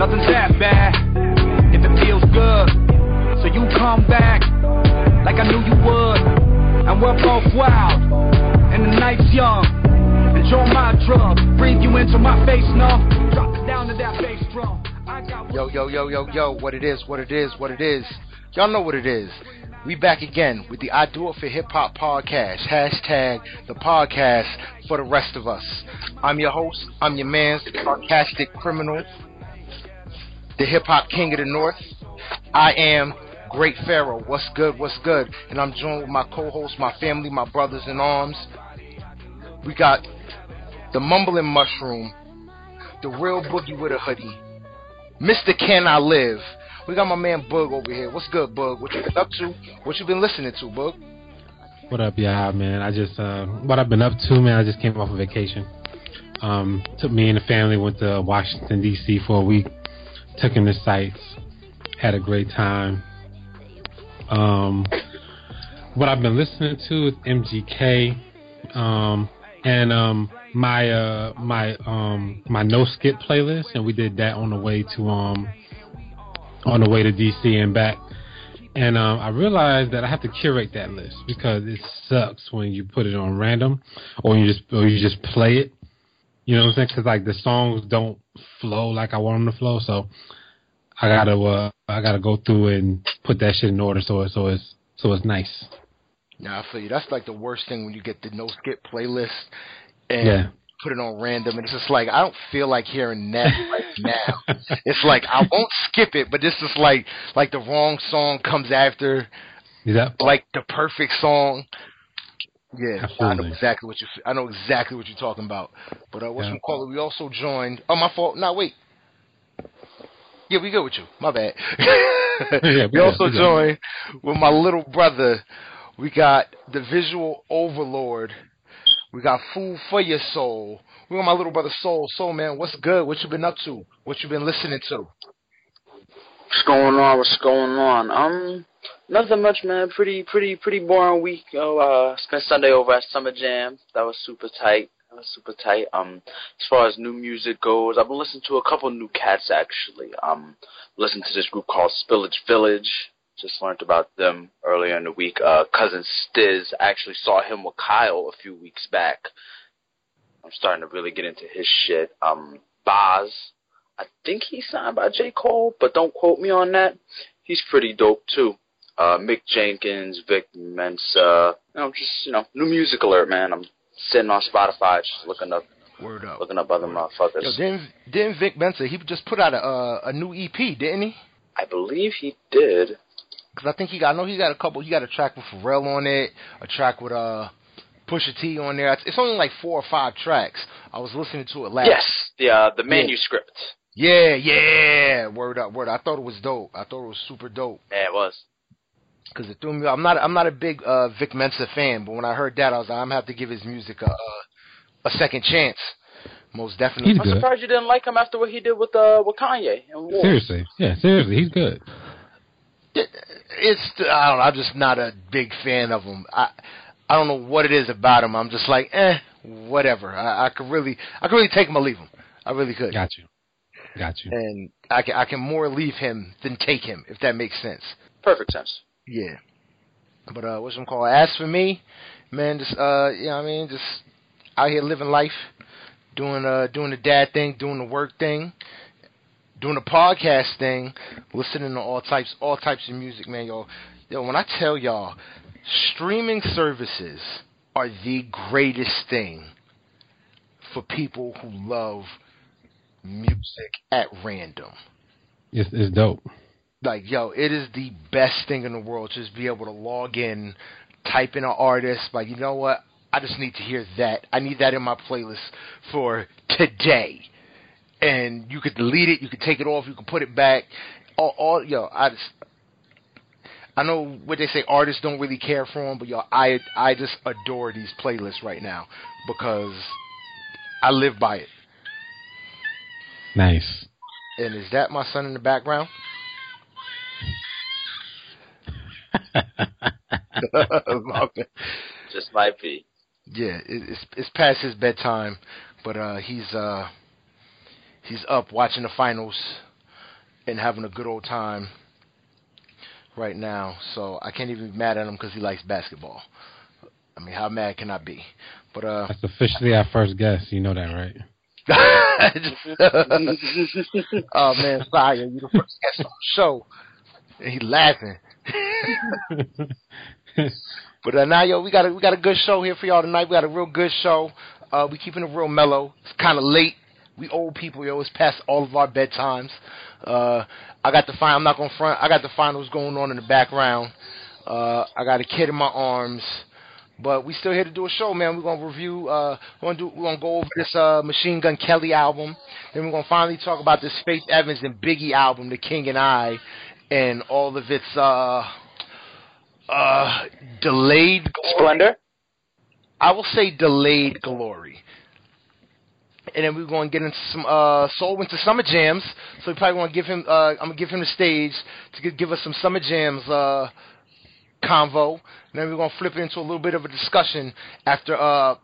Nothing's that bad if it feels good. So you come back like I knew you would. And we're both wild, and the night's young. Enjoy my drug, breathe you into my face, no. Drop it down to that bass drum. Yo, yo, yo, yo, yo, what it is, what it is, what it is. Y'all know what it is. We back again with the I Do It for Hip Hop podcast. Hashtag the podcast for the rest of us. I'm your host, I'm your man, sarcastic criminal, the hip hop king of the north. I am Great Pharaoh. What's good, what's good? And I'm joined with my co-host, my family, my brothers in arms. We got the mumbling mushroom, the real boogie with a hoodie, Mr. Can I Live. We got my man Bug over here. What's good, Bug? What you been up to? What you been listening to, Bug? What up, yeah, man? I just uh, what I've been up to, man. I just came off a vacation. Um, took me and the family went to Washington D.C. for a week. Took in the sights. Had a great time. Um, what I've been listening to is MGK, um, and um, my uh, my um, my no skip playlist, and we did that on the way to um, on the way to DC and back. And um, I realized that I have to curate that list because it sucks when you put it on random or you just or you just play it. You know what I'm saying? Because like the songs don't flow like I want them to flow, so I gotta uh, I gotta go through and put that shit in order so it, so it's so it's nice. Nah, I feel you. That's like the worst thing when you get the no skip playlist and Yeah. put it on random, and it's just like I don't feel like hearing that right now. It's like I won't skip it, but this is like like the wrong song comes after like the perfect song. Yeah, I know exactly what you. I know exactly what you're talking about. But uh, what's Yeah. call it? We also joined. Oh, my fault. No, wait. Yeah, we good with you. My bad. Yeah, we also good. joined with my little brother. We got the visual overlord. We got food for your soul. We got my little brother Soul. Soul man, what's good? What you been up to? What you been listening to? What's going on? What's going on? Um, nothing much, man. Pretty, pretty, pretty boring week. Know, uh, spent Sunday over at Summer Jam. That was super tight. That was super tight. Um, as far as new music goes, I've been listening to a couple new cats actually. Um, listened to this group called Spillage Village. Just learned about them earlier in the week. Uh, cousin Stizz actually saw him with Kyle a few weeks back. I'm starting to really get into his shit. Um, Boz, I think he's signed by J. Cole, but don't quote me on that. He's pretty dope too. Uh, Mick Jenkins, Vic Mensa, you know, just you know, new music alert, man. I'm sitting on Spotify, just looking up, Word up. looking up other motherfuckers. Yo, didn't didn't Vic Mensa? He just put out a uh, a new EP, didn't he? I believe he did. Because I think he got, I know he got a couple. He got a track with Pharrell on it, a track with uh Pusha T on there. It's, it's only like four or five tracks. I was listening to it last. Yes, the uh, the manuscript. Yeah, yeah. Yeah. Word up, word. Up. I thought it was dope. I thought it was super dope Yeah, it was. because it threw me. I'm not, I'm not a big uh Vic Mensa fan, but when I heard that, I was like, I'm gonna have to give his music a a, a second chance. Most definitely. He's I'm good. surprised you didn't like him after what he did with uh with Kanye seriously? Yeah, seriously, he's good. it's I don't know, I'm just not a big fan of him. I I don't know what it is about him. I'm just like, eh, whatever. I, I could really I could really take him or leave him. I really could. Got you, got you. And I can I can more leave him than take him, if that makes sense. Perfect sense. Yeah. But uh what's him called? As for me, man, just uh you know what I mean, just out here living life, doing uh doing the dad thing, doing the work thing, doing the podcast thing, listening to all types all types of music, man, yo. Yo, when I tell y'all, streaming services are the greatest thing for people who love music at random It's it's dope. like yo, it is the best thing in the world. Just be able to log in, type in an artist. Like you know what? I just need to hear that. I need that in my playlist for today. And you could delete it. You could take it off. You could put it back. All, all yo, I just. I know what they say artists don't really care for them, but yo, I I just adore these playlists right now because I live by it. Nice. And is that my son in the background? Just might be. yeah, it's it's past his bedtime, but uh, he's uh he's up watching the finals and having a good old time right now. So I can't even be mad at him because he likes basketball. I mean, how mad can I be? But uh, that's officially our first guest. You know that, right? oh man, fire! You the first guest on the show. And he laughing. but uh, now, yo, we got a we got a good show here for y'all tonight. We got a real good show. Uh, we keeping it real mellow. It's kind of late. We old people, yo. It's past all of our bedtimes. Uh, I got the final. I'm not gonna front. I got the finals going on in the background. Uh, I got a kid in my arms. But we still here to do a show, man. We're gonna review. Uh, we're gonna do. We're gonna go over this uh, Machine Gun Kelly album. Then we're gonna finally talk about this Faith Evans and Biggie album, The King and I, and all of its uh, uh, delayed glory. splendor. I will say delayed glory. And then we're going to get into some uh, Soul into summer jams, so we probably want to give him. Uh, I'm gonna give him the stage to give us some summer jams uh, convo. And then we're gonna flip into a little bit of a discussion after uh,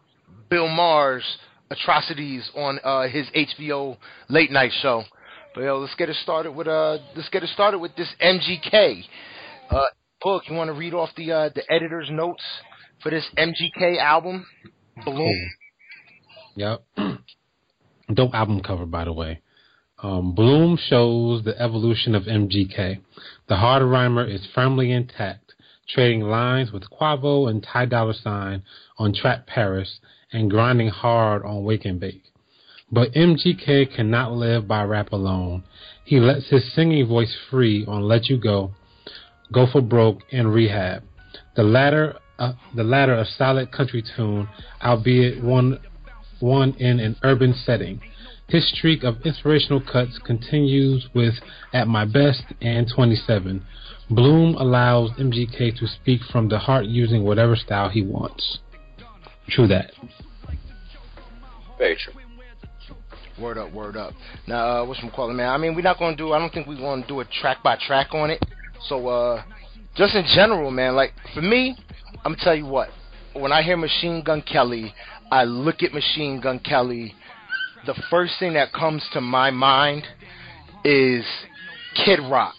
Bill Maher's atrocities on uh, his HBO late night show. But yo, let's get it started with uh, let's get it started with this MGK. Uh, book. You want to read off the uh, the editor's notes for this MGK album, Bloom. Yep. Dope album cover, by the way. Um, Bloom shows the evolution of MGK. The hard rhymer is firmly intact, trading lines with Quavo and Ty Dolla Sign on Trap Paris and grinding hard on Wake and Bake. But MGK cannot live by rap alone. He lets his singing voice free on Let You Go, Go for Broke, and Rehab. The latter, uh, the latter a solid country tune, albeit one one in an urban setting. His streak of inspirational cuts continues with At My Best and 27. Bloom allows MGK to speak from the heart using whatever style he wants. True that. Very true. Word up, word up. Now, uh, what's from calling, man? I mean, we're not gonna do. I don't think we're gonna do a track by track on it. So, uh, just in general, man. Like for me, I'm gonna tell you what. When I hear Machine Gun Kelly, I look at Machine Gun Kelly, the first thing that comes to my mind is Kid Rock.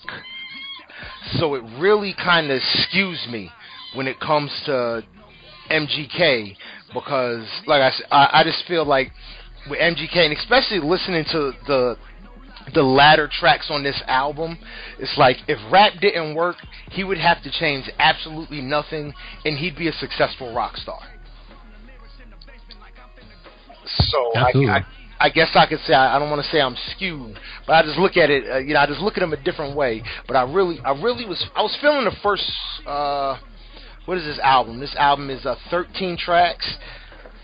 So it really kind of skews me when it comes to MGK because, like I said, I, I just feel like with MGK and especially listening to the the latter tracks on this album, it's like if rap didn't work, he would have to change absolutely nothing, and he'd be a successful rock star. So I, I, I, guess I could say I, I don't want to say I'm skewed, but I just look at it. Uh, you know, I just look at him a different way. But I really, I really was, I was feeling the first. Uh, what is this album? This album is uh, 13 tracks.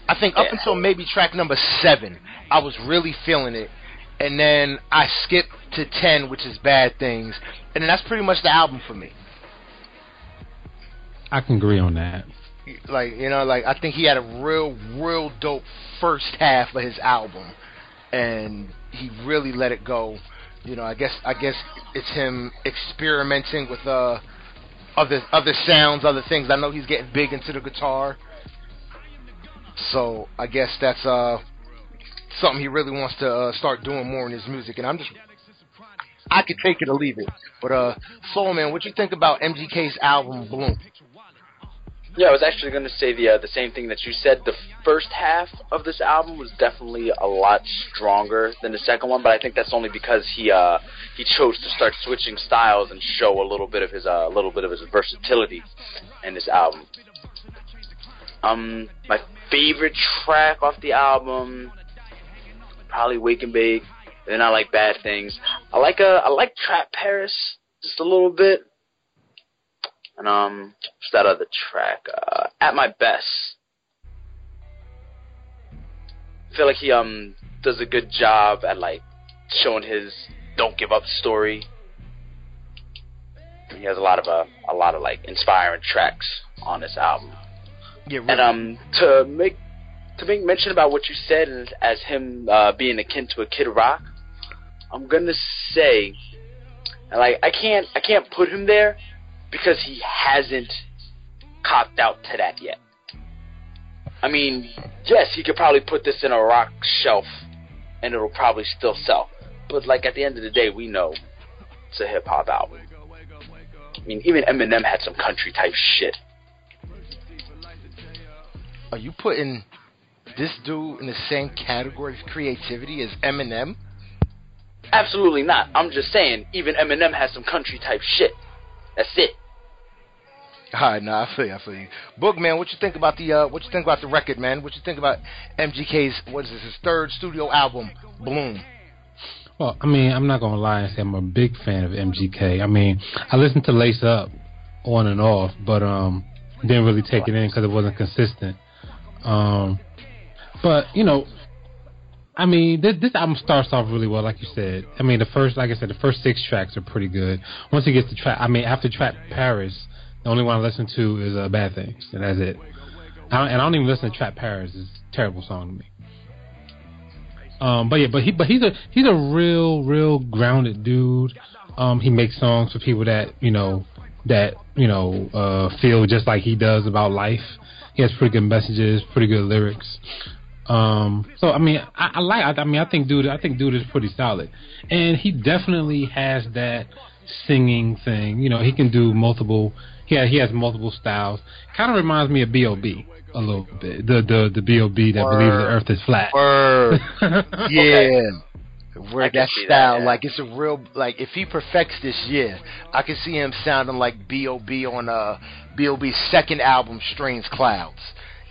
I think up yeah. until maybe track number seven, I was really feeling it, and then I skipped to 10, which is Bad Things, and then that's pretty much the album for me. I can agree on that like you know like I think he had a real real dope first half of his album and he really let it go. You know I guess I guess it's him experimenting with uh other other sounds other things. I know he's getting big into the guitar. So I guess that's uh something he really wants to uh, start doing more in his music. And I'm just I could take it or leave it. But uh Soul Man what you think about MGK's album Bloom yeah, I was actually going to say the uh, the same thing that you said. The first half of this album was definitely a lot stronger than the second one, but I think that's only because he uh, he chose to start switching styles and show a little bit of his a uh, little bit of his versatility in this album. Um, my favorite track off the album, probably "Wake and Bake." Then I like "Bad Things." I like uh, I like "Trap Paris" just a little bit. And um, what's that other track? Uh, At My Best. I feel like he um does a good job at like showing his don't give up story. He has a lot of uh, a lot of like inspiring tracks on this album. Yeah, really. And um to make to make mention about what you said as, as him uh, being akin to a Kid Rock, I'm gonna say, like I can't I can't put him there because he hasn't copped out to that yet. I mean, yes, he could probably put this in a rock shelf and it'll probably still sell. But like at the end of the day, we know it's a hip hop album. I mean, even Eminem had some country type shit. Are you putting this dude in the same category of creativity as Eminem? Absolutely not. I'm just saying, even Eminem has some country type shit. That's it. All right, nah, I feel you. I feel you. Book man, what you think about the uh, what you think about the record, man? What you think about MGK's what is this his third studio album, Bloom? Well, I mean, I'm not gonna lie and say I'm a big fan of MGK. I mean, I listened to Lace Up on and off, but um, didn't really take it in because it wasn't consistent. Um, but you know, I mean, this, this album starts off really well, like you said. I mean, the first, like I said, the first six tracks are pretty good. Once he gets to track, I mean, after Trap Paris, the only one I listen to is uh, Bad Things, and that's it. I don't, and I don't even listen to Trap Paris. It's a terrible song to me. Um, but yeah, but he, but he's a he's a real, real grounded dude. Um, he makes songs for people that you know that you know uh, feel just like he does about life. He has pretty good messages, pretty good lyrics. Um, so I mean, I, I like. I, I mean, I think dude, I think dude is pretty solid, and he definitely has that singing thing. You know, he can do multiple. Yeah, he has multiple styles. Kind of reminds me of B.O.B. a little bit. The the the B.O.B. that Word. believes the Earth is flat. Word. yeah. Where that see that, style, yeah. like it's a real, like if he perfects this year, I can see him sounding like B.O.B. on uh B.O.B.'s second album, Strange Clouds.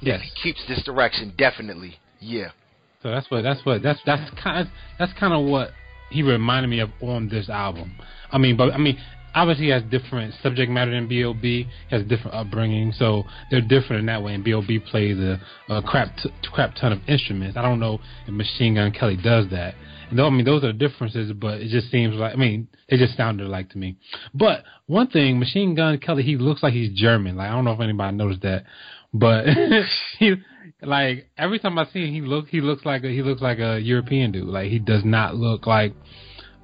Yes. If he keeps this direction, definitely, yeah. So that's what that's what that's that's kind of, that's kind of what he reminded me of on this album. I mean, but I mean, obviously has different subject matter than B.O.B. Has different upbringing, so they're different in that way. And B.O.B. plays a, a crap t- crap ton of instruments. I don't know if Machine Gun Kelly does that. And I mean, those are differences, but it just seems like I mean, it just sounded like to me. But one thing, Machine Gun Kelly, he looks like he's German. Like I don't know if anybody noticed that, but he like every time I see him, he look he looks like a, he looks like a European dude. Like he does not look like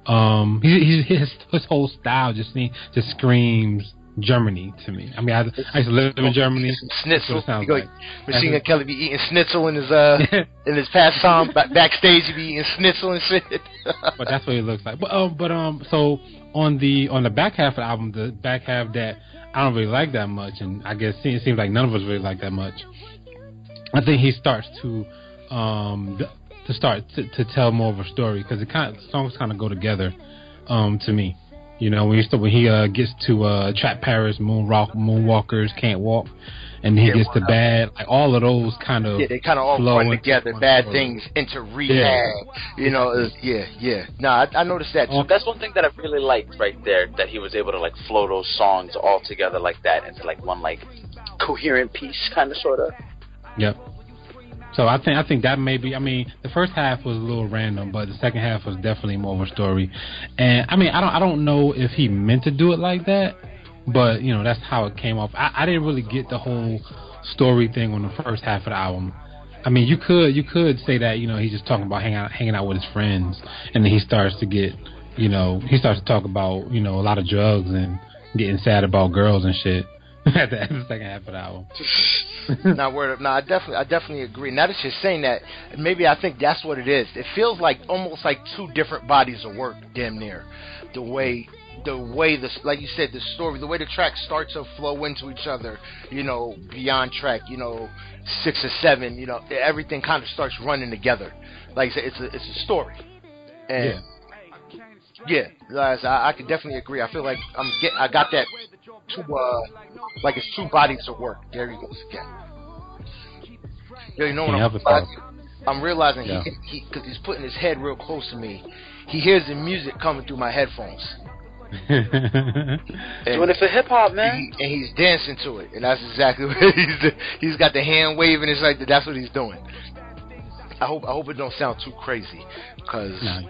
um he, he his his whole style just seems just screams Germany to me. I mean, I, I used to live in Germany. Schnitzel. it sounds go- like. Machine Gun Kelly be eating schnitzel in his uh in his pastime ba- backstage. He be eating schnitzel and shit. but that's what it looks like. But um, but um, so on the on the back half of the album, the back half that I don't really like that much, and I guess it seems like none of us really like that much. I think he starts to um to start to, to tell more of a story because it kind of songs kind of go together um to me. You know when he st- when he uh, gets to uh, Trap Paris, Moon Rock, Moonwalkers Can't Walk, and he Yeah, gets to. Bad, like all of those kind of yeah, they kind of all flow run together. Bad story. things into rehab. You know, is, yeah, yeah. Nah, I, I noticed that too. That's one thing that I really liked right there. That he was able to like flow those songs all together like that into like one like coherent piece, kind of sort of. Yep. So I think I think that maybe I mean the first half was a little random, but the second half was definitely more of a story. And I mean I don't I don't know if he meant to do it like that, but you know that's how it came off. I, I didn't really get the whole story thing on the first half of the album. I mean you could you could say that you know he's just talking about hanging out hanging out with his friends, and then he starts to get you know he starts to talk about you know a lot of drugs and getting sad about girls and shit at the, the second half of the album. Not word. No, I definitely, I definitely agree. Now that you're saying that, maybe I think that's what it is. It feels like almost like two different bodies of work, damn near. The way, the way this, like you said, the story, the way the tracks start to flow into each other. You know, beyond track, you know, six or seven. You know, everything kind of starts running together. Like I said, it's a, it's a story. And Yeah. yeah, guys, I, I can definitely agree. I feel like I'm get, I got that two, uh, like it's two bodies of work. There he goes again. Yo, you know what I'm help realizing? I'm realizing Yeah. he, he, because he's putting his head real close to me. He hears the music coming through my headphones, and, Doing it for hip hop, man. he, and he's dancing to it, and that's exactly what he's. He's got the hand waving. It's like that's what he's doing. I hope I hope it don't sound too crazy, cause Nah.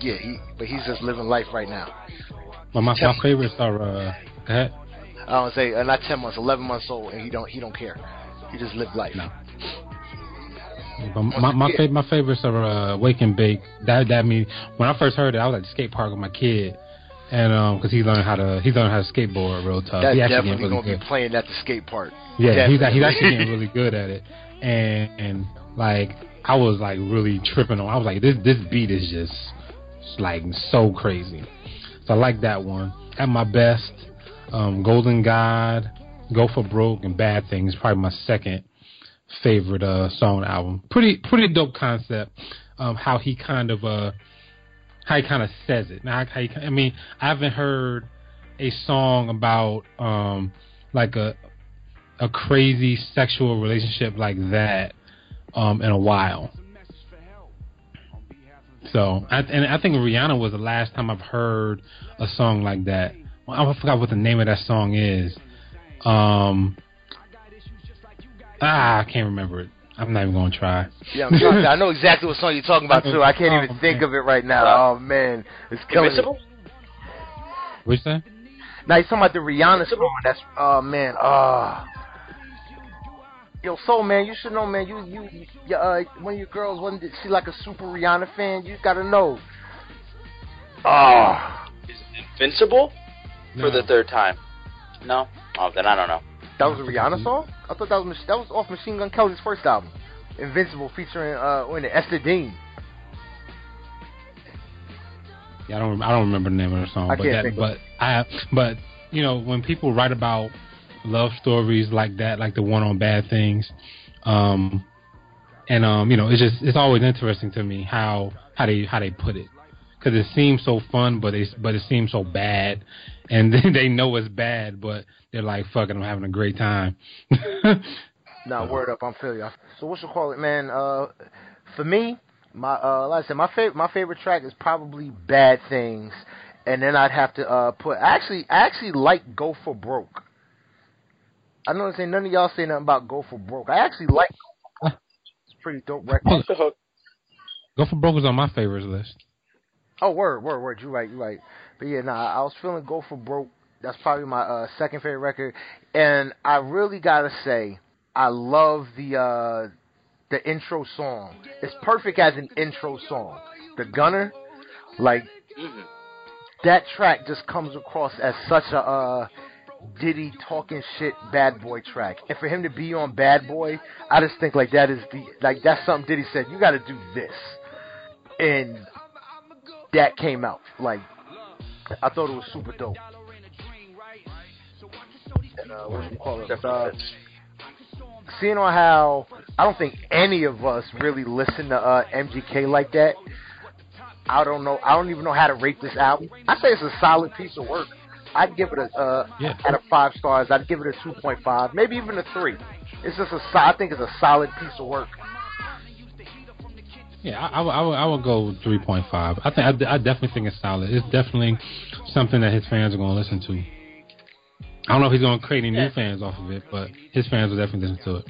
yeah, he but he's just living life right now. But my my favorites are uh go ahead. I don't say uh, not ten months, eleven months old, and he don't he don't care. He just live life. No. But my my, fav- my favorites are uh, Wake and Bake. That that mean when I first heard it, I was at the skate park with my kid, and um, because he learned how to he learned how to skateboard real tough. That's he actually definitely really gonna good. be playing at the skate park. Yeah, he's he's actually getting really good at it, and and like I was like really tripping on. I was like, this this beat is just like so crazy. So I like that one. At my best, um, Golden God, Go for Broke, and Bad Things probably my second favorite uh, song album. Pretty pretty dope concept. Um, how he kind of uh, how he kind of says it. Now, he, I mean, I haven't heard a song about um, like a a crazy sexual relationship like that um, in a while. So, I, and I think Rihanna was the last time I've heard a song like that. I forgot what the name of that song is. Um, ah, I can't remember it. I'm not even gonna try. Yeah, I'm trying to, I know exactly what song you're talking about too. I can't even Oh, think man. of it right now. Oh man, it's killing me. Invincible? What you say? Now you're talking about the Rihanna song. That's oh man, oh. Yo, so man, you should know, man. You you, you uh, one of your girls wasn't she like a super Rihanna fan? You gotta know. Oh, Is it Invincible? For the third time. No? Oh, then I don't know. that was a Rihanna song. I thought that was Mach- that was off Machine Gun Kelly's first album, Invincible, featuring uh, when it Ester Dean. Yeah, I don't. I don't remember the name of the song, I but can't that, think of but I, but you know, when people write about love stories like that, like the one on Bad Things, um, and um, you know, it's just it's always interesting to me how how they how they put it because it seems so fun, but it but it seems so bad, and then they know it's bad, but they're like, "Fuck it, I'm having a great time." Nah, word up, I'm feeling you. So what you call it, man? Uh, for me, my uh, like I said, my favorite my favorite track is probably Bad Things, and then I'd have to uh put. Actually, I actually like Go for Broke. I know saying none of y'all say nothing about Go for Broke. I actually like. It's pretty dope record. Off the hook. Go for Broke is on my favorites list. Oh, word, word, word. You're right, you're right. But yeah, nah, I was feeling Go for Broke. That's probably my uh, second favorite record, and I really gotta say, I love the uh, the intro song. It's perfect as an intro song. The Gunner, like Mhm. that track, just comes across as such a uh, Diddy talking shit bad boy track. And for him to be on Bad Boy, I just think like that is the like that's something Diddy said. You got to do this, and that came out like I thought it was super dope. And, uh, what you call it? Uh, seeing on how I don't think any of us really listen to uh, MGK like that. I don't know. I don't even know how to rate this album. I say it's a solid piece of work. I'd give it a uh, Yeah. out of five stars. I'd give it a two point five, maybe even a three. It's just a. so- I think it's a solid piece of work. Yeah, I, I, would- I, would, I would go three point five. I think I, I definitely think it's solid. It's definitely something that his fans are going to listen to. I don't know if he's going to create any new fans off of it, but his fans will definitely listen to it.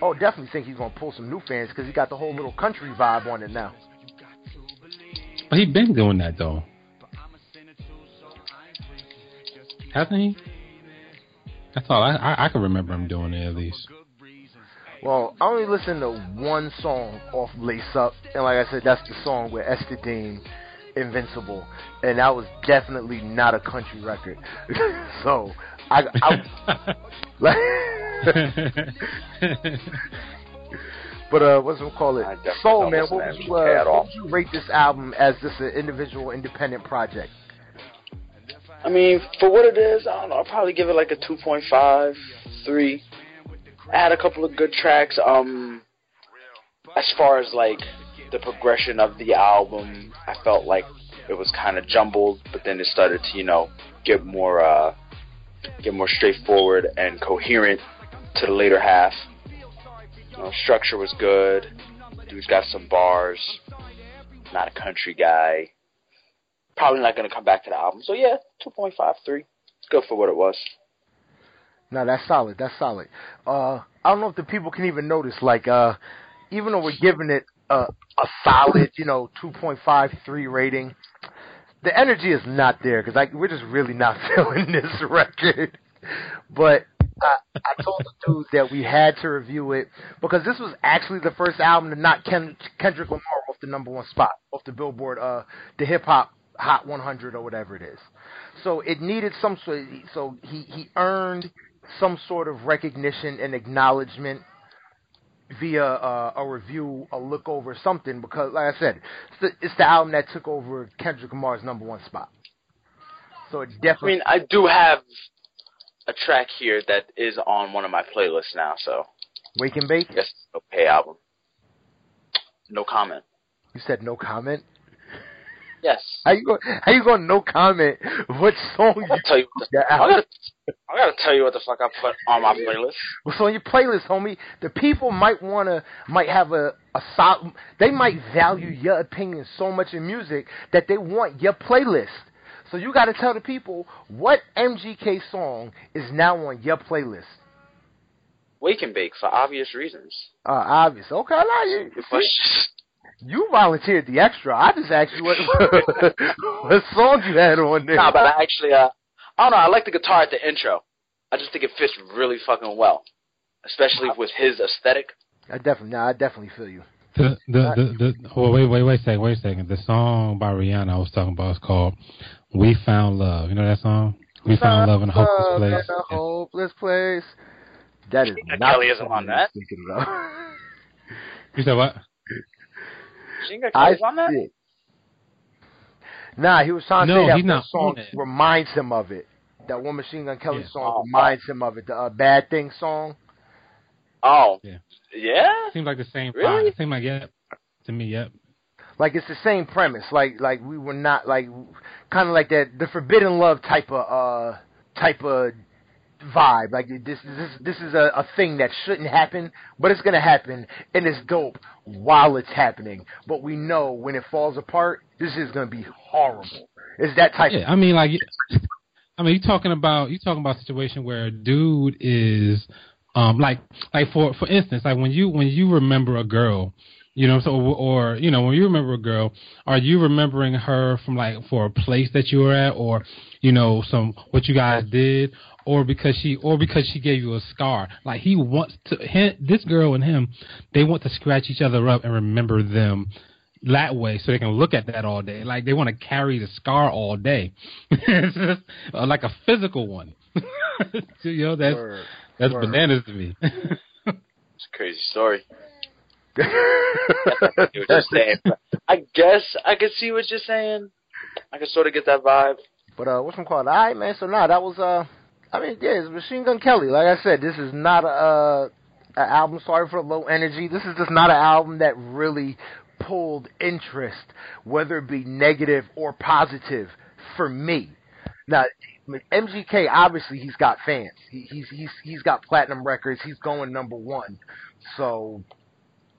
Oh, definitely think he's gonna pull some new fans because he got the whole little country vibe on it now. But he's been doing that though, hasn't he? That's all I, I I can remember him doing it at least. Well, I only listened to one song off Lace Up, and like I said, that's the song with Ester Dean, Invincible, and that was definitely not a country record. so I, I like, but uh, what's it call it? I definitely Soul don't man, listen what would you uh, what would you rate this album as just an individual, independent project? I mean, for what it is, I don't know. I'll probably give it like a 2.5, 3. I had a couple of good tracks. Um, as far as like the progression of the album, I felt like it was kind of jumbled, but then it started to, you know, get more, uh, get more straightforward and coherent to the later half. You know, structure was good. Dude's got some bars. Not a country guy probably not to come back to the album. So yeah, 2.53. It's good for what it was. No, that's solid. That's solid. Uh, I don't know if the people can even notice, like, uh, even though we're giving it a, a solid, you know, 2.53 rating, the energy is not there because like we're just really not feeling this record. But I, I told the dudes that we had to review it because this was actually the first album to knock Ken, Kendrick Lamar off the number one spot, off the Billboard, uh, the hip hop Hot 100 or whatever it is. So it needed some sort. So he he earned some sort of recognition and acknowledgement via uh, a review, a look over, something. Because, like I said, it's the, it's the album that took over Kendrick Lamar's number one spot. So it I mean, I do have a track here that is on one of my playlists now, so Wake and Bake. Yes, okay album. No comment. You said no comment. Yes. How you go? How you going? No comment. What song you? I'll tell you. What the, I gotta, I gotta tell you what the fuck I put on my playlist. What's on your playlist, homie? The people might wanna, might have a a sol- They might value your opinion so much in music that they want your playlist. So you got to tell the people what MGK song is now on your playlist. Wake and bake for obvious reasons. Uh, obvious. Okay, I like you. But You volunteered the extra. I just asked you what what song you had on there. nah, but I actually, uh, I don't know. I like the guitar at the intro. I just think it fits really fucking well, especially with his aesthetic. I definitely, nah, I definitely feel you. The the the, the oh, wait wait wait a second wait a second. The song by Rihanna I was talking about is called "We Found Love." You know that song? We found love in a hopeless Love place. in a hopeless place. That is Machine not Kelly the isn't song on that. You said what? Machine Gun I Kelly's on that? see. Nah, he was trying to No, say that he's not first song it. reminds him of it. That one Machine Gun Kelly Yeah. song Oh, reminds him of it. The uh, Bad Thing song. Oh, Yeah. yeah. Seems like the same. Really? Vibe. Seems like yeah. To me, yep. Like it's the same premise. Like like we were not like kind of like that the Forbidden Love type of uh type of vibe. Like this this this is a, a thing that shouldn't happen, but it's gonna happen and it's dope while it's happening. But we know when it falls apart, this is gonna be horrible. It's that type. Yeah, I mean, like, I mean, you talking about you talking about a situation where a dude is, um, like, like for for instance, like when you when you remember a girl, you know, so or you know when you remember a girl, are you remembering her from like for a place that you were at, or you know some what you guys did, or because she or because she gave you a scar? Like he wants to, him, this girl and him, they want to scratch each other up and remember them that way so they can look at that all day. Like they want to carry the scar all day. it's just uh, like a physical one. you know, that's Word. that's Word. bananas to me. It's a crazy story. You just saying. I guess I could see what you're saying. I could sort of get that vibe. But uh, what's one called? All right, man. So nah, that was uh, I mean, yeah, it's Machine Gun Kelly. Like I said, this is not a uh, an album. Sorry for the low energy. This is just not an album that really pulled interest, whether it be negative or positive, for me. Now, MGK obviously he's got fans. He, he's he's he's got platinum records. He's going number one. So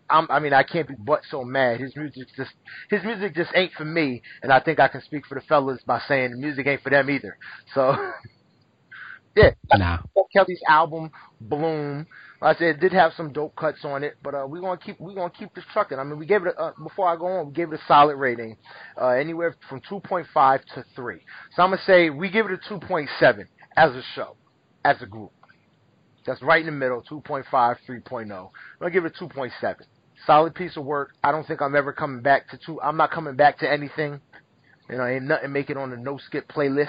I'm, I mean, I can't be but so mad. His music just, his music just ain't for me, and I think I can speak for the fellas by saying the music ain't for them either. So, yeah, nah. Kelly's album Bloom. Like I said it did have some dope cuts on it, but uh, we're gonna keep we're gonna keep this trucking. I mean, we gave it a, uh, before I go on, we gave it a solid rating, uh, anywhere from 2.5 to three. So I'm gonna say we give it a 2.7 as a show, as a group. That's right in the middle, 2.5, 3.0. I'm gonna give it a 2.7. Solid piece of work. I don't think I'm ever coming back to two. I'm not coming back to anything. You know, ain't nothing making on the no skip playlist.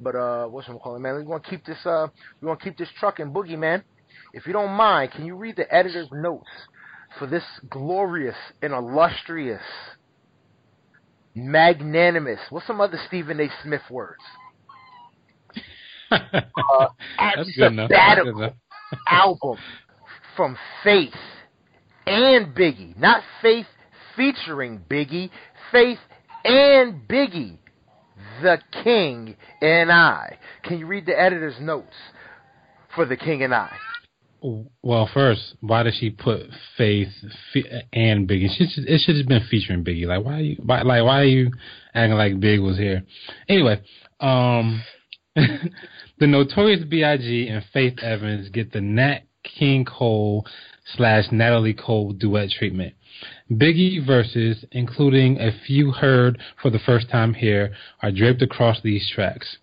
But uh, what's I'm calling, man? We're gonna keep this uh, we're gonna keep this trucking boogie, man. If you don't mind, can you read the editor's notes for this glorious and illustrious, magnanimous? What's some other Stephen A. Smith words? That's good enough. That's good enough. album from Faith and Biggie. Not Faith featuring Biggie, Faith and Biggie. The King and I. Can you read the editor's notes for The King and I? Well, first, why did she put Faith and Biggie? Should, it should have been featuring Biggie. Like, why? You, why, like, why are you acting like Big was here? Anyway, um, the Notorious B.I.G. and Faith Evans get the Nat King Cole slash Natalie Cole duet treatment. Biggie verses, including a few heard for the first time here, are draped across these tracks.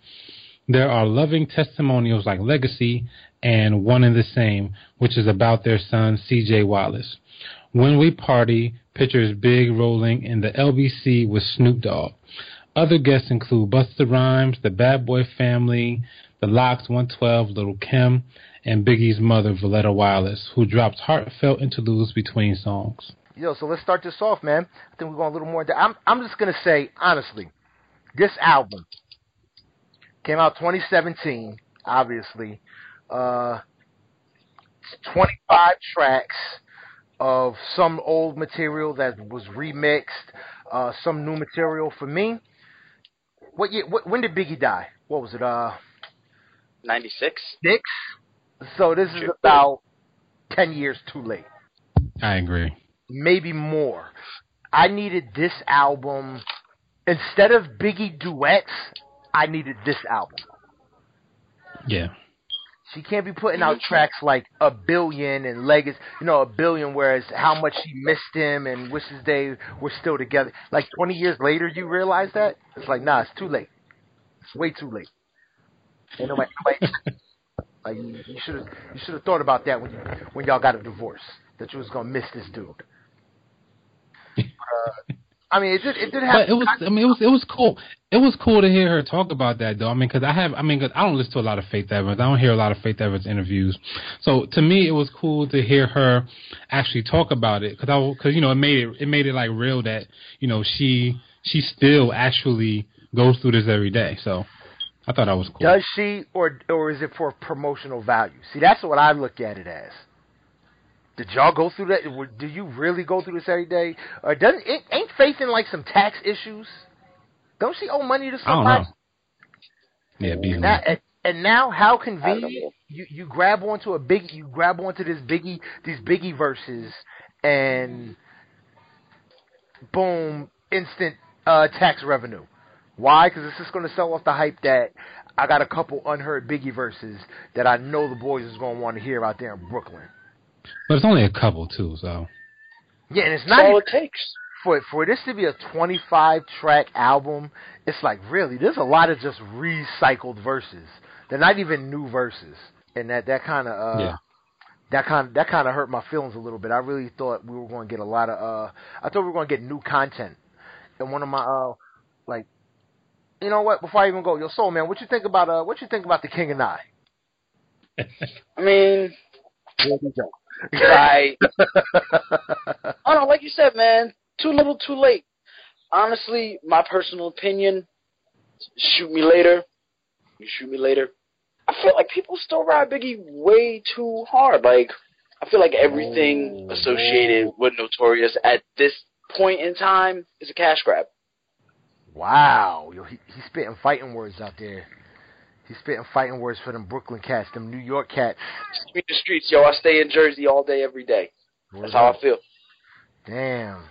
There are loving testimonials like Legacy and One and the Same, which is about their son CJ Wallace. When We Party pictures Big rolling in the LBC with Snoop Dogg. Other guests include Busta Rhymes, the Bad Boy Family, the LOX 112, Little Kim, and Biggie's mother, Voletta Wallace, who dropped heartfelt interludes between songs. Yo, so let's start this off, man. I think we're going a little more. I'm I'm just gonna say honestly, this album, Came out 2017, obviously. Uh, 25 tracks of some old material that was remixed, uh, some new material for me. What year? What, when did Biggie die? What was it? Uh, 96? six. So this is about 10 years too late. I agree. maybe more. I needed this album instead of Biggie duets. I needed this album. Yeah. She can't be putting out tracks like a billion and legacy, you know, a billion. Whereas how much she missed him and wishes they were still together. Like twenty years later, you realize that it's like, nah, it's too late. It's way too late. Ain't nobody, nobody like you you should have you should have thought about that when you when y'all got a divorce that you was gonna miss this dude. Uh, I mean, it did it did have. But it was, I mean, it was, it was cool. It was cool to hear her talk about that, though. I mean, because I have, I mean, cause I don't listen to a lot of Faith Evans. I don't hear a lot of Faith Evans interviews. So to me, it was cool to hear her actually talk about it, because I, because you know, it made it, it made it like real that you know she, she still actually goes through this every day. So I thought that was cool. Does she, or or is it for promotional value? See, that's what I look at it as. Did y'all go through that? Do you really go through this every day? Or doesn't it, ain't facing like some tax issues? Don't she owe money to I don't somebody? know. Yeah, be Now, and, and now, how I don't know. convenient you you grab onto a big you grab onto this biggie these biggie verses and boom instant uh, tax revenue. Why? Because it's just going to sell off the hype that I got a couple unheard biggie verses that I know the boys is going to want to hear out there in Brooklyn. but it's only a couple too. So Yeah, and it's That's not all it takes. for for this to be a 25 track album, it's like really there's a lot of just recycled verses. They're not even new verses, and that that kind of uh, Yeah. that kind that kind of hurt my feelings a little bit. I really thought we were going to get a lot of uh, I thought we were going to get new content. And one of my uh, like, you know what? Before I even go, your Soul Man, what you think about uh, what you think about the King and I? I mean, I, I don't know, like you said, man, too little, too late. Honestly, my personal opinion, shoot me later. You shoot me later. I feel like people still ride Biggie way too hard. Like, I feel like everything associated with Notorious at this point in time is a cash grab. Wow, yo, he he's spitting fighting words out there. He's spitting fighting words for them Brooklyn cats, them New York cats. Street the streets, yo. I stay in Jersey all day, every day. That's how I feel. Damn.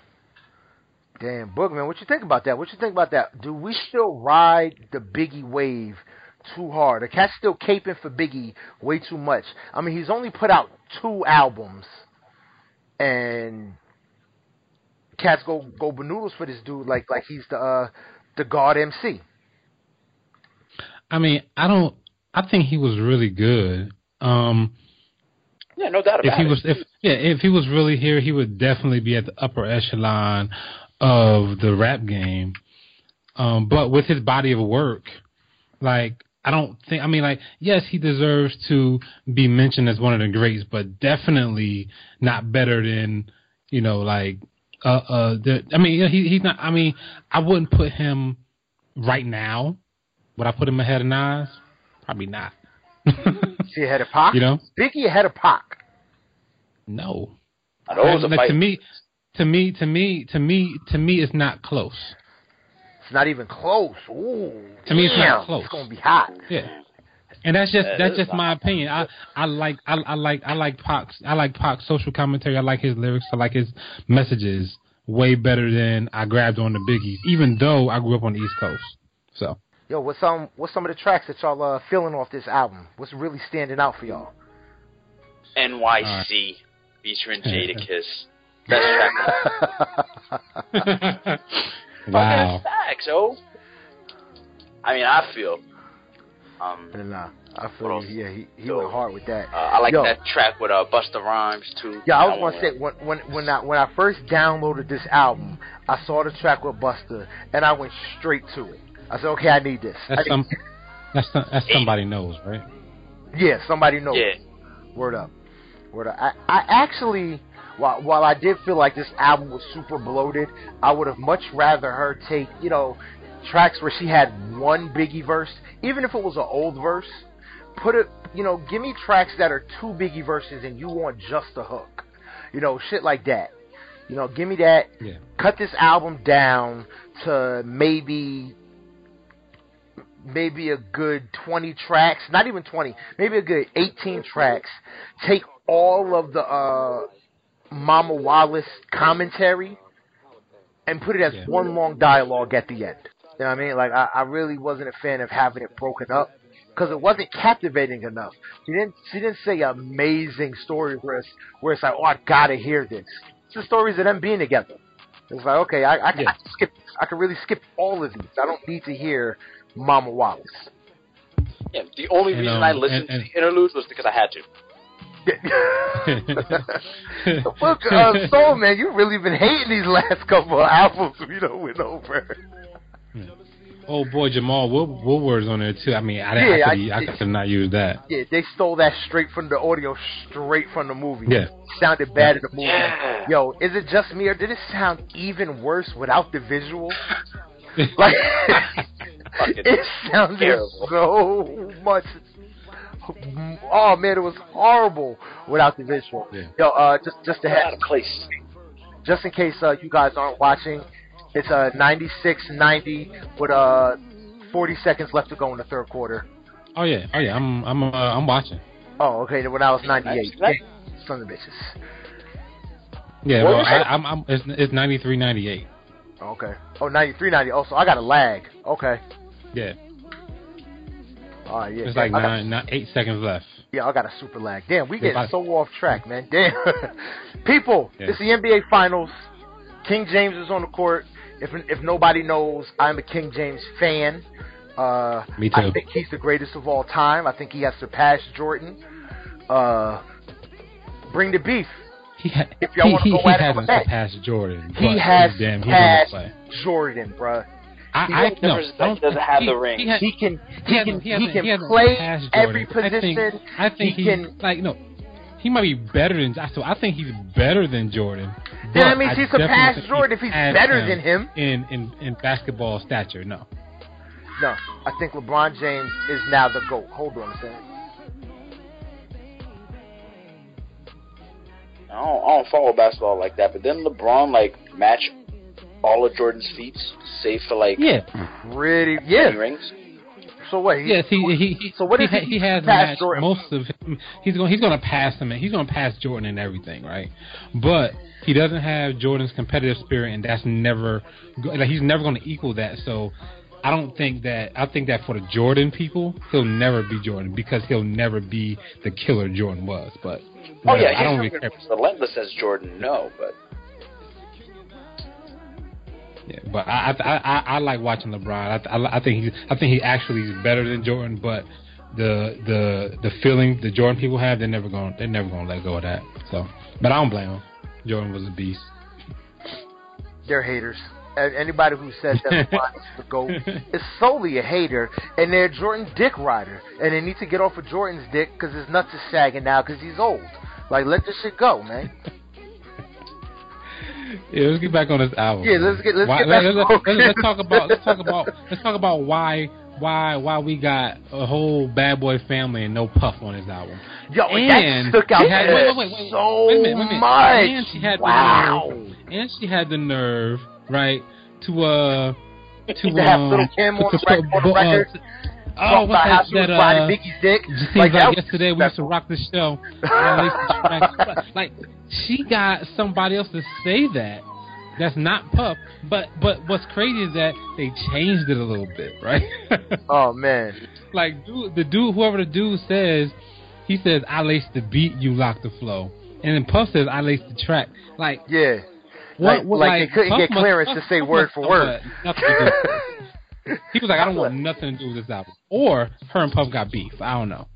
Damn, Boogman, what you think about that? What you think about that? Do we still ride the Biggie wave too hard? The cat's still caping for Biggie way too much. I mean, he's only put out two albums, and cats go go banoodles for this dude like like he's the uh, the God MC. I mean, I don't. I think he was really good. Um, Yeah, no doubt about if he it. was, if yeah, if he was really here, he would definitely be at the upper echelon of the rap game. Um, but with his body of work, like I don't think. I mean, like yes, he deserves to be mentioned as one of the greats, but definitely not better than you know, like uh, uh. The, I mean, he he's not. I mean, I wouldn't put him right now. Would I put him ahead of Nas? Probably not. See ahead of Pac. you know, Biggie ahead of Pac. no. Like, to me, to me, to me, to me, to me, it's not close. It's not even close. Ooh, To me, it's not close. It's gonna be hot. Yeah, and that's just That that's just my opinion. I I like I, I like I like Pac's I like Pac's social commentary. I like his lyrics. I like his messages way better than I grabbed on the biggies. Even though I grew up on the East Coast, so Yo, what's some what's some of the tracks that y'all uh, feeling off this album? What's really standing out for y'all? NYC featuring Jadakiss. Best track. wow. Fucking facts, yo. I mean, I feel. Um, Nah, I feel else? you. Yeah, he he Yo. went hard with that. uh, I like Yo. that track with uh, Busta Rhymes too. Yeah, I was gonna say when when when I when I first downloaded this album, I saw the track with Busta, and I went straight to it. I said, okay, I need this. That's need- some that's some, that's somebody knows, right? yeah, somebody knows. Yeah, Word up. Word up. I, I actually, while, while I did feel like this album was super bloated, I would have much rather her take, you know, tracks where she had one Biggie verse, even if it was an old verse. Put it, you know, give me tracks that are two Biggie verses and you want just a hook, you know, shit like that. You know, give me that. Yeah. Cut this album down to maybe maybe a good 20 tracks, not even 20, maybe a good 18 tracks. Take all of the uh, Mama Wallace commentary and put it as Yeah. one long dialogue at the end. You know what I mean? Like I, I really wasn't a fan of having it broken up because it wasn't captivating enough. She didn't she didn't say amazing stories where it's where it's like, oh, I gotta hear this. It's the stories of them being together. It's like, okay, I, I, can- Yeah. I can skip. I can really skip all of these. I don't need to hear Mama Wallace. Yeah, the only And, reason um, I listened and- and- to the interludes was because I had to. Look, uh, Soul Man, you've really been hating these last couple of albums we don't went over. Oh boy, Jamal Wood- Woodward's on there too. I mean, I, Yeah, I, I- could, I, could have not used that. Yeah, they stole that straight from the audio, straight from the movie. Yeah. Sounded bad in the movie. Yeah. Yo, is it just me or did it sound even worse without the visual? Like, it sounded terrible. so much. Oh man, it was horrible without the visual. Yeah. Yo, uh, just just to out have, of place. just in case uh, you guys aren't watching, it's a 96-90 with uh 40 seconds left to go in the third quarter. Oh yeah, oh yeah, I'm I'm uh, I'm watching. Oh, okay. When I was 98. Nice. Yeah, son of bitches. Yeah, well, I, it? I'm I'm it's, it's 93, 98. Okay. Oh, 93, 90. Oh, so I got a lag. Okay. Yeah, All right, yeah. it's yeah, like nine, got- nine, nine, eight seconds left. Yeah, I got a super lag. Damn, we get so off track, man. Damn. People, Yeah. it's the NBA Finals. King James is on the court. If if nobody knows, I'm a King James fan. Uh, Me I think he's the greatest of all time. I think he has surpassed Jordan. Uh, bring the beef. He ha- If y'all wanna go he at it, hasn't go ahead. surpassed Jordan. He but has damn, he's passed on the play. Jordan, bruh. I, he I never no, I don't he doesn't have he- the ring. He, ha- He can he he hasn't- can he he can play every Jordan. I think- position. I think he he can. like no. He might be better than so. I think he's better than Jordan. Then but that means I he definitely surpassed think Jordan if he's passed better than him. in in in basketball stature. No, No, I think LeBron James is now the GOAT. Hold on a second. I don't, I don't follow basketball like that, but then LeBron like match all of Jordan's feats, save for like yeah, Pretty, yeah. rings. So what? He, yes. He he. So what he, he he has matched Jordan? most of him. He's going he's going to pass him. And he's going to pass Jordan and everything, right? But he doesn't have Jordan's competitive spirit, and that's never like he's never going to equal that. So. I don't think that. I think that for the Jordan people, he'll never be Jordan because he'll never be the killer Jordan was. But Oh whatever, yeah, I don't he's really care. relentless as Jordan, no, but Yeah, but I I I, I like watching LeBron. I, I I think he I think he actually is better than Jordan. But the the the feeling the Jordan people have, they're never going they're never going to let go of that. So, but I don't blame him. Jordan was a beast. they're haters. Anybody who says that LeBron is the GOAT is solely a hater, and they're Jordan dick rider, and they need to get off of Jordan's dick because his nuts is sagging now because he's old. Like, let this shit go, man. Yeah, let's get back on this album. Yeah, let's get- let's Why- get back let's, on- let's, let's talk about let's talk about let's talk about why why why we got a whole Bad Boy family and no Puff on his album. Yo, And that stuck out had- wait, wait, wait, so Wait a minute, wait a minute. much. And she had the wow. nerve and she had the nerve, right, to uh to, To have um, Little Kim on to- the record- on the uh, record. Oh, what's that? that, riding uh, Biggie's dick. it seems Like, like, yesterday we used to rock the show. And at least the tracks- like she got somebody else to say that. That's not Puff. But but what's crazy is that they changed it a little bit, right? Oh man, like dude, the dude, whoever the dude says, he says I lace the beat, you lock the flow, and then Puff says I lace the track. Like yeah. what? Like- what like they couldn't Puff get must- clearance Puff- to say Puff word for word. nothing to do with it. He was like, I don't want nothing to do with this album. Or her and Puff got beef. I don't know.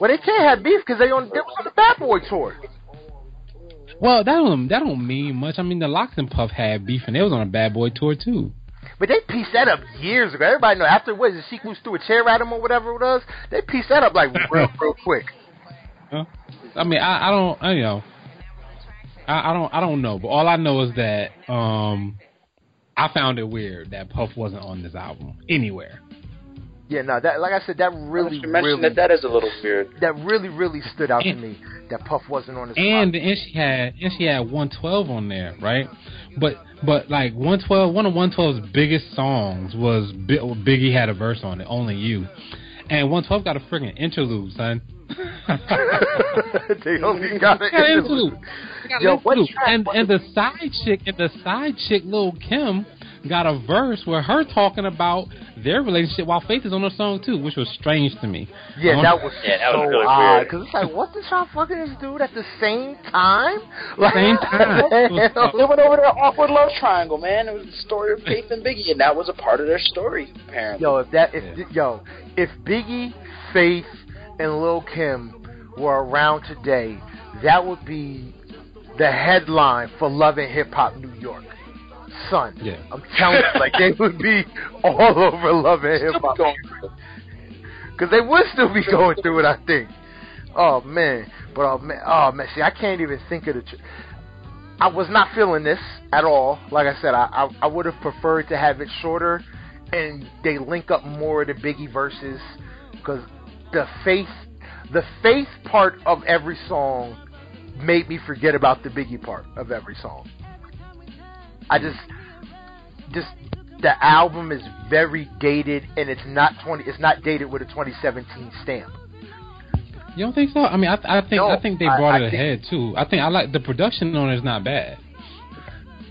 Well, they can't have beef because they on they was on the Bad Boy tour. Well, that don't that don't mean much. I mean, the LOX and Puff had beef, and they was on a Bad Boy tour too. But they pieced that up years ago. Everybody know after what is it, moves threw a chair at him or whatever it was. They pieced that up like real real quick. Huh? I mean, I, I don't, I, you know, I, I don't, I don't know. But all I know is that um, I found it weird that Puff wasn't on this album anywhere. Yeah, no, that like I said, that really, you really, that that is a little weird. that really, really stood out And- to me. That Puff wasn't on this. And album. and she had and she had 112 on there, right? But but like 112, one of 112's biggest songs was Biggie had a verse on it, Only You, and 112 got a freaking interlude, son. they only got an Got interlude. interlude. Got Yo, what track and was and the side chick and the side chick Lil Kim got a verse where her talking about their relationship while Faith is on the song too, which was strange to me. Yeah, Um, that was Yeah, that so was really odd. Because it's like, what did y'all fucking this dude at the same time? Like, Same time. It They went over their awkward love triangle, man. It was the story of Faith and Biggie, and that was a part of their story, apparently. Yo, if that, if Yeah. yo, if Biggie, Faith, and Lil Kim were around today, that would be the headline for Love and Hip Hop New York. Son, Yeah. I'm telling you, like they would be all over Love and Hip Hop going through it. because they would still be going through it. I think. Oh man, but oh man, oh man. See, I can't even think of the. Tr- I was not feeling this at all. Like I said, I I, I would have preferred to have it shorter, and they link up more of the Biggie verses, because the faith, the faith part of every song, made me forget about the Biggie part of every song. I just, just the album is very dated, and it's not twenty. It's not dated with a 2017 stamp. You don't think so? I mean, I, I think No, I think they brought I it think- ahead too. I think I like the production on it is not bad.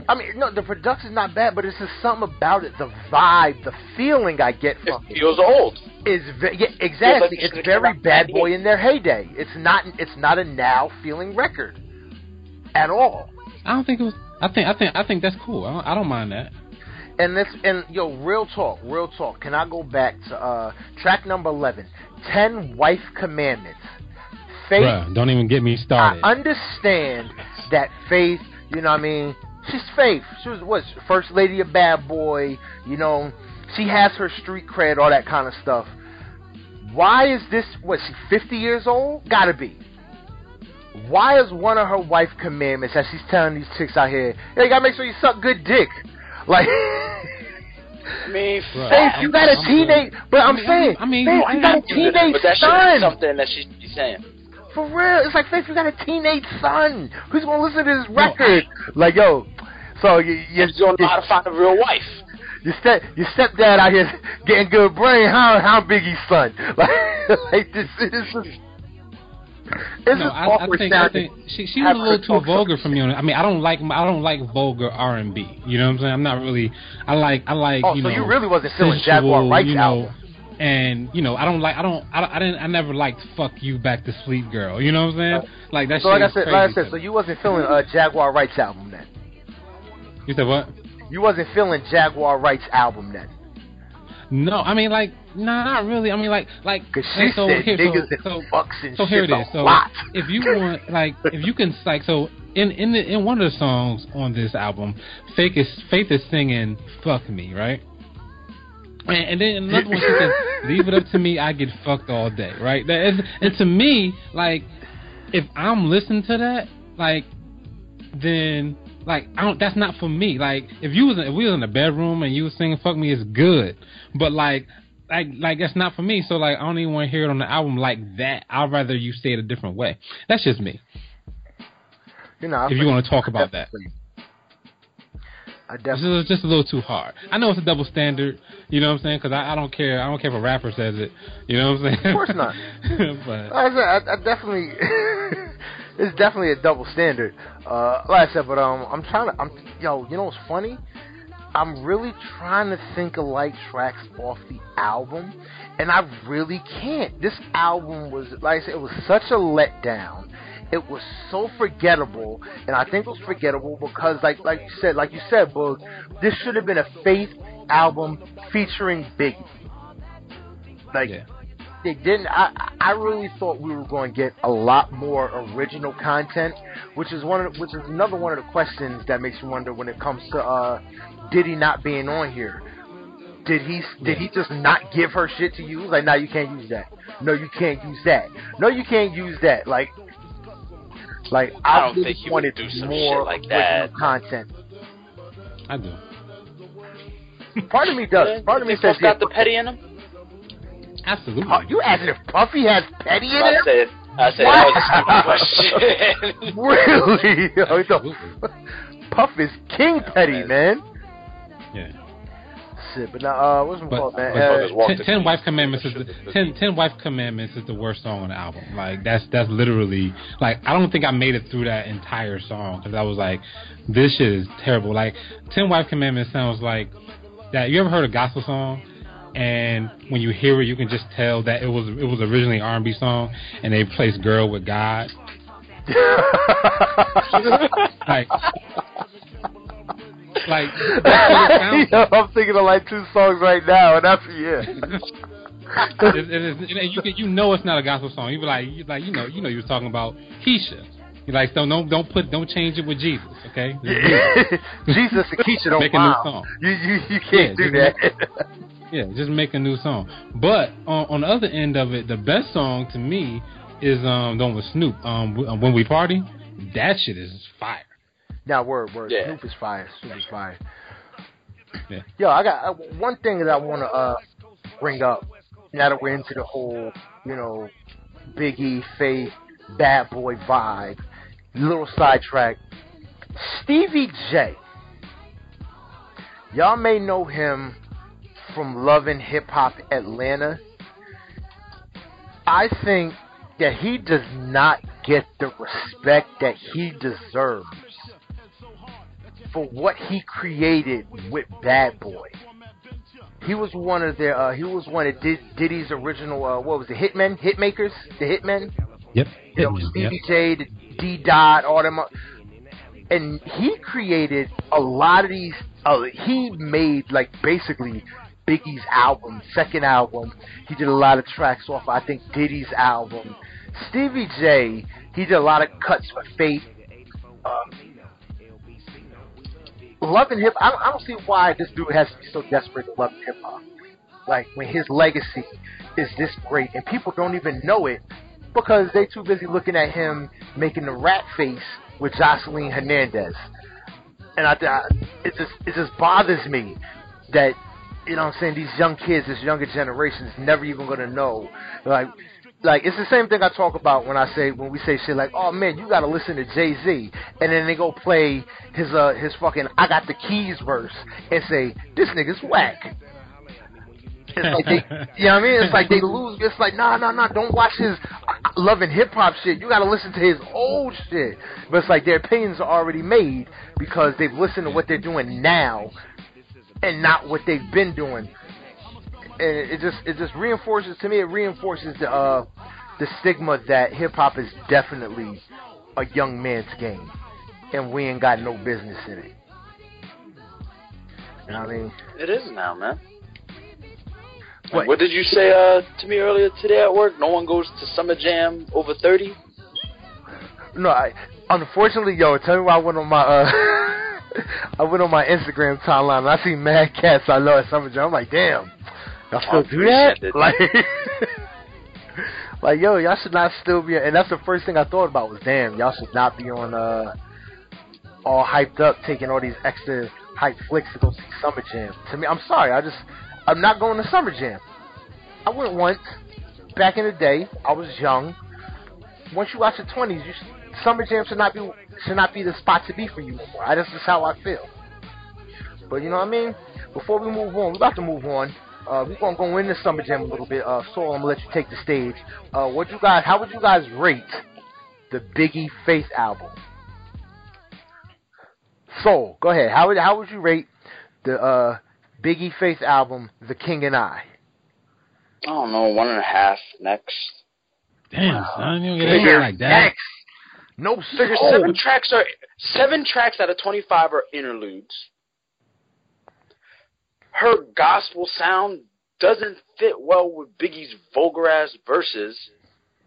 I mean, no, the production's not bad, but it's just something about it. The vibe, the feeling I get from It feels old. is ve- yeah, exactly. it It's very came out in bad boy in their heyday. It's not. It's not a now feeling record at all. I don't think it was. I think I think I think that's cool. I don't, I don't mind that. And this and yo, real talk, real talk. Can I go back to uh track number eleven? Ten wife commandments. Faith Bruh, don't even get me started. I understand that Faith, you know what I mean? She's Faith. She was what first lady of Bad Boy, you know, she has her street cred, all that kind of stuff. Why is this what she fifty years old? Gotta be. Why is one of her wife commandments that she's telling these chicks out here, hey, you gotta make sure you suck good dick? Like I mean, Bruh, Faith, you got a I'm teenage but I'm saying I mean, Faith, you got a mean, teenage but that son. something that she be saying. For real, it's like Faith, you got a teenage son. Who's gonna listen to this No, record? like, yo, so you, you, You don't know how to find a real wife. your step, your stepdad out here getting good brain. How, how big he's son? Like, like this, this is. This no, is I, I think I think she she was a little too vulgar for me. On it. I mean, I don't like I don't like vulgar R and B. You know what I'm saying? I'm not really. I like I like Oh, you so know. you really wasn't feeling sensual, Jaguar Wright's you know, album. And you know, I don't like I don't I, I didn't I never liked "Fuck You Back to Sleep" girl. You know what I'm saying? Like that. So like I shit is said, like I said, so you wasn't feeling uh, Jaguar Wright's album then. You said what? You wasn't feeling Jaguar Wright's album then. No, I mean like nah, not really. I mean like like Cause she so said here, niggas so, and so, fucks and so here it is. So lot. if you want, like, if you can, like, so in in the, in one of the songs on this album, Faith is Faith is singing "Fuck Me," right? And, and then another one she says, "Leave it up to me, I get fucked all day," right? That is, and to me, like, if I'm listening to that, like, then like I don't. That's not for me. Like, if you was if we was in the bedroom and you was singing "Fuck Me," it's good, but like. Like, like that's not for me. So, like, I don't even want to hear it on the album like that. I'd rather you say it a different way. That's just me. You know, I If you want to talk about that, I this definitely. is just a little too hard. I know it's a double standard. You know what I'm saying? Because I, I don't care. I don't care if a rapper says it. You know what I'm saying? Of course not. but I said, I, I definitely, it's definitely a double standard. Uh, like I said, but um, I'm trying to, I'm, yo, you know what's funny? I'm really trying to think of like tracks off the album, and I really can't. This album was, like I said, it was such a letdown. It was so forgettable, and I think it was forgettable because, like, like you said, like you said, Boog, this should have been a Faith album featuring Biggie. Like, yeah, they didn't. I I really thought we were going to get a lot more original content, which is one of which is another one of the questions that makes you wonder when it comes to uh, Diddy not being on here. Did he did he just not give her shit to use? Like, no, you can't use that. No, you can't use that. No, you can't use that. Like, like I, I don't really think he would wanted do some more shit like original that. content. I do. Part of me does. Part of me You says Puff got yeah, the petty in him. Absolutely. Pu- you asking if Puffy has petty in it? I him? said, I said What? that was a stupid question. Really? Yo, Absolutely. Puff is king Oh, petty, man. man. Yeah. Shit, but now, uh, what's my But, fault, man? but Uh, Motherfuckers walk ten, the ten beat. wife commandments is the ten, ten wife commandments is the worst song on the album. Like that's that's literally like I don't think I made it through that entire song because I was like, this shit is terrible. Like ten wife commandments sounds like that. You ever heard a gospel song? And when you hear it, you can just tell that it was it was originally R and B song, and they replaced "Girl" with "God." Like, like that's what it sounds Yo, I'm thinking of like two songs right now, and that's yeah. it, it is, you, know, you, can- you know it's not a gospel song. You be like, you like, you know, you know, you was talking about Keisha. You like, don't don't don't put don't change it with Jesus, okay? Jesus and Keisha don't Make a new song. You you you can't Yeah, do that. Yeah, just make a new song. But on, on the other end of it, the best song to me is um the one with Snoop. Um, uh, when we party, that shit is fire. now word word. Yeah. Snoop is fire. Snoop is fire. Yeah. Yo, I got uh, one thing that I want to uh bring up. Now that we're into the whole, you know, Biggie, Faith, Bad Boy vibe, little sidetrack. Stevie J. Y'all may know him from Love and Hip Hop Atlanta. I think that he does not get the respect that he deserves for what he created with Bad Boy. He was one of their. Uh, he was one of Did- Diddy's original. Uh, what was it? Hitmen, Hitmakers, the Hitmen. Yep. You know, Stevie yep. J, the D Dot, all them. uh, And he created a lot of these. Uh, he made like basically Biggie's album, second album. He did a lot of tracks off. I think Diddy's album. Stevie J, he did a lot of cuts for Faith. Um, love and hip. I don't, I don't see why this dude has to be so desperate to love hip hop. Like when his legacy is this great, and people don't even know it because they're too busy looking at him making the rat face with Joseline Hernandez. And I, I it just it just bothers me that you know what I'm saying these young kids, this younger generation is never even gonna know. Like like it's the same thing I talk about when I say when we say shit like, oh man, you gotta listen to Jay Z, and then they go play his uh his fucking I got the keys verse and say this nigga's whack. It's like they, you know what I mean? It's like they lose. It's like nah, nah, nah. Don't watch his uh, love and hip hop shit. You gotta listen to his old shit. But it's like their opinions are already made because they've listened to what they're doing now, and not what they've been doing and it just it just reinforces to me it reinforces the uh the stigma that hip hop is definitely a young man's game and we ain't got no business in it. You know what I mean? It is now, man. What? What did you say uh, to me earlier today at work? No one goes to Summer Jam over 30? No, I unfortunately, yo, tell me why I went on my uh I went on my Instagram timeline and I see mad cats I know at Summer Jam. I'm like, damn, y'all still do that? Like, like, yo, y'all should not still be. And that's the first thing I thought about was, damn, y'all should not be on uh all hyped up, taking all these extra hype flicks to go see Summer Jam. To me, I'm sorry, I just I'm not going to Summer Jam. I went once back in the day. I was young. Once you watch the 20s, you should, Summer Jam should not be should not be the spot to be for you. anymore. I, that's just how I feel. But you know what I mean? Before we move on, we're about to move on. Uh, we're gonna go into Summer Jam a little bit. Uh, so I'm gonna let you take the stage. Uh, what you guys? How would you guys rate the Biggie Faith album? Soul, go ahead. How would how would you rate the uh, Biggie Faith album, The King and I? I don't know, one and a half next. Damn, son, you don't get Figure anything like that. X. No Figure soul. seven tracks are seven tracks out of twenty five are interludes. Her gospel sound doesn't fit well with Biggie's vulgar ass verses.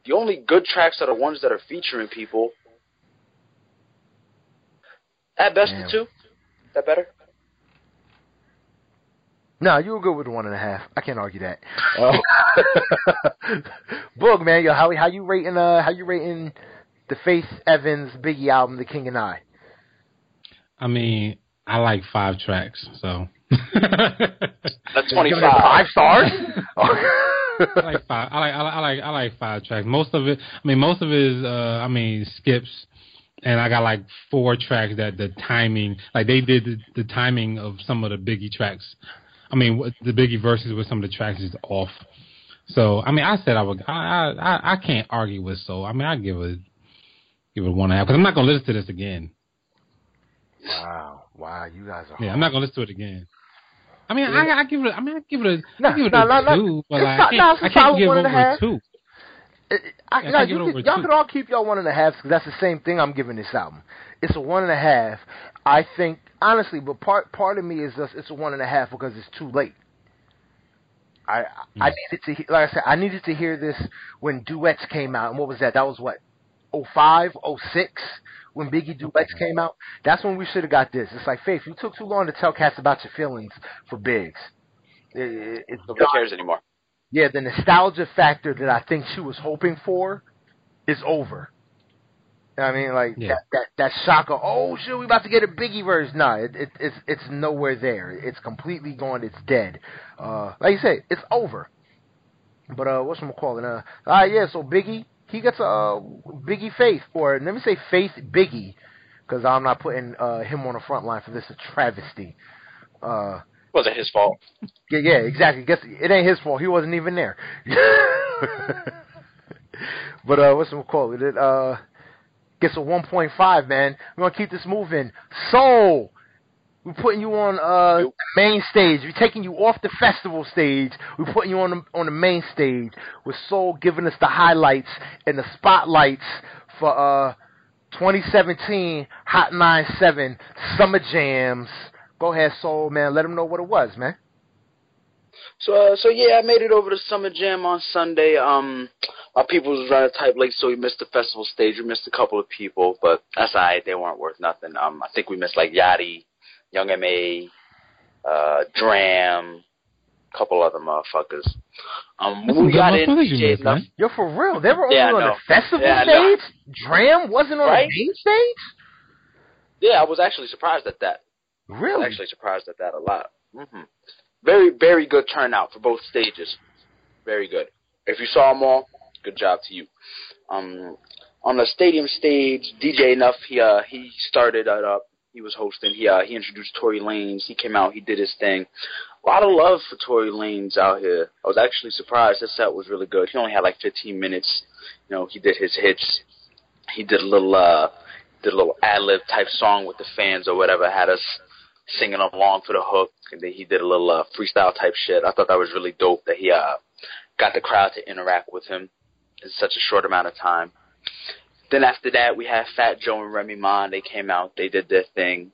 The only good tracks are the ones that are featuring people. At best, Damn. the two. That better? No, you were good with one and a half. I can't argue that. Uh, Boog, man, yo, how how you rating? Uh, how you rating the Faith Evans Biggie album, The King and I? I mean, I like five tracks, so That's twenty Five five. stars. I like five. I like, I like I like I like five tracks. Most of it. I mean, most of it is. Uh, I mean, skips. And I got like four tracks that the timing, like they did the, the timing of some of the Biggie tracks. I mean, the Biggie verses with some of the tracks is off. So I mean, I said I would. I I I- I can't argue with So I mean, I give it give it one and a half because I'm not gonna listen to this again. wow, wow, you guys are. Yeah, I'm not gonna listen to it again. I mean, I, I give it. I mean, I give it a, Nah, I give it a nah, nah. but like, not- I can't, I can't give and a over two. It, I, Yeah, I nah, can't give you over y'all can all keep y'all one and a half because that's the same thing I'm giving this album. It's a one and a half. I think honestly, but part part of me is just it's a one and a half because it's too late. I I Mm. needed to like I said I needed to hear this when duets came out and what was that? That was what 05, 06 when Biggie duets came out. That's when we should have got this. It's like Faith, you took too long to tell cats about your feelings for Biggs. It, it, Nobody cares anymore. yeah, the nostalgia factor that I think she was hoping for is over. You know what I mean, like Yeah. that that that shock of oh shit, we about to get a Biggie verse. Nah, it, it it's it's nowhere there. It's completely gone. It's dead. Uh, like you say, it's over. But uh, what's I'm calling? Uh, ah yeah. So Biggie, he gets a Biggie Faith, or let me say Faith Biggie, because I'm not putting uh him on the front line for this. A travesty. Uh, wasn't his fault. yeah, yeah, exactly. Guess it ain't his fault. He wasn't even there. but uh, what's it called? It uh gets a 1.5. Man, we're gonna keep this moving. Soul, we're putting you on uh Nope. main stage. We're taking you off the festival stage. We're putting you on the on the main stage with Soul giving us the highlights and the spotlights for uh 2017 Hot 97 Summer Jams. Go ahead, Soul man. Let them know what it was, man. So, uh, so yeah, I made it over to Summer Jam on Sunday. Um, my people was running tight late, so we missed the festival stage. We missed a couple of people, but that's alright. They weren't worth nothing. Um, I think we missed like Yachty, Young M.A, uh, D.R.A.M., a couple other motherfuckers. Um, we got good in, you DJ missed, enough. Yo, for real, they were only Yeah, I on know. the festival Yeah, stage. D.R.A.M. wasn't on Right? the main stage. Yeah, I was actually surprised at that. I was Really? actually surprised at that a lot. hmm Very, very good turnout for both stages. Very good. If you saw them all, good job to you. Um, on the stadium stage, DJ Envy, he uh, he started it up. He was hosting. He uh, he introduced Tory Lanez. He came out. He did his thing. A lot of love for Tory Lanez out here. I was actually surprised. His set was really good. He only had like 15 minutes. You know, he did his hits. He did a little uh, did a little ad lib type song with the fans or whatever. Had us singing along for the hook, and then he did a little uh, freestyle type shit. I thought that was really dope that he uh, got the crowd to interact with him in such a short amount of time. Then after that, we had Fat Joe and Remy Ma. They came out, they did their thing.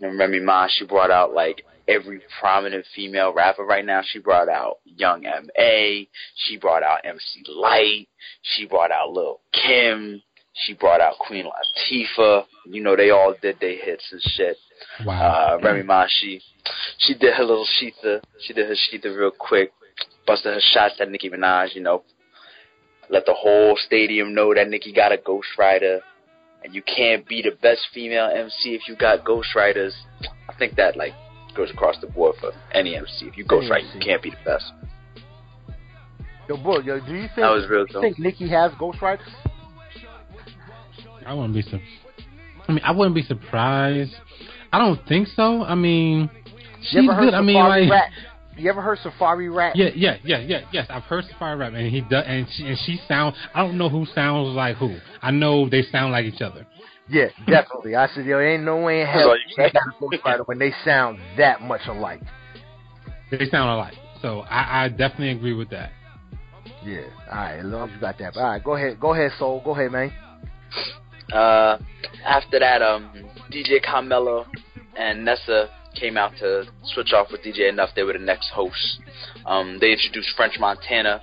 And Remy Ma, she brought out like every prominent female rapper right now. She brought out Young M.A. She brought out MC Lyte. She brought out Lil Kim. She brought out Queen Latifah. You know, they all did their hits and shit. Wow. Uh, Remy Ma, she she did her little shETHER. She did her shETHER real quick. Busted her shots at Nicki Minaj, you know. Let the whole stadium know that Nicki got a ghostwriter. And you can't be the best female MC if you got ghostwriters. I think that, like, goes across the board for any MC. If you ghostwrite, you can't be the best. Yo, boy, yo, do you think That was real you think Nicki has ghostwriters? I wouldn't be sur- I mean, I wouldn't be surprised. I don't think so. I mean, she's You ever heard good. I mean, like, rap? You ever heard Safaree rap? yeah, yeah, yeah, yeah, yes. I've heard Safaree rap, and he does, and she, and she sound. I don't know who sounds like who. I know they sound like each other. Yeah, definitely. I said, yo, ain't no way in hell all they got a ghostwriter when they sound that much alike. They sound alike. So I, I definitely agree with that. Yeah. All right, as long as you got that. All right, go ahead, go ahead, Soul. Go ahead, man. Uh, after that, um, DJ Camilo and Nessa came out to switch off with DJ Enough. They were the next hosts. Um, they introduced French Montana.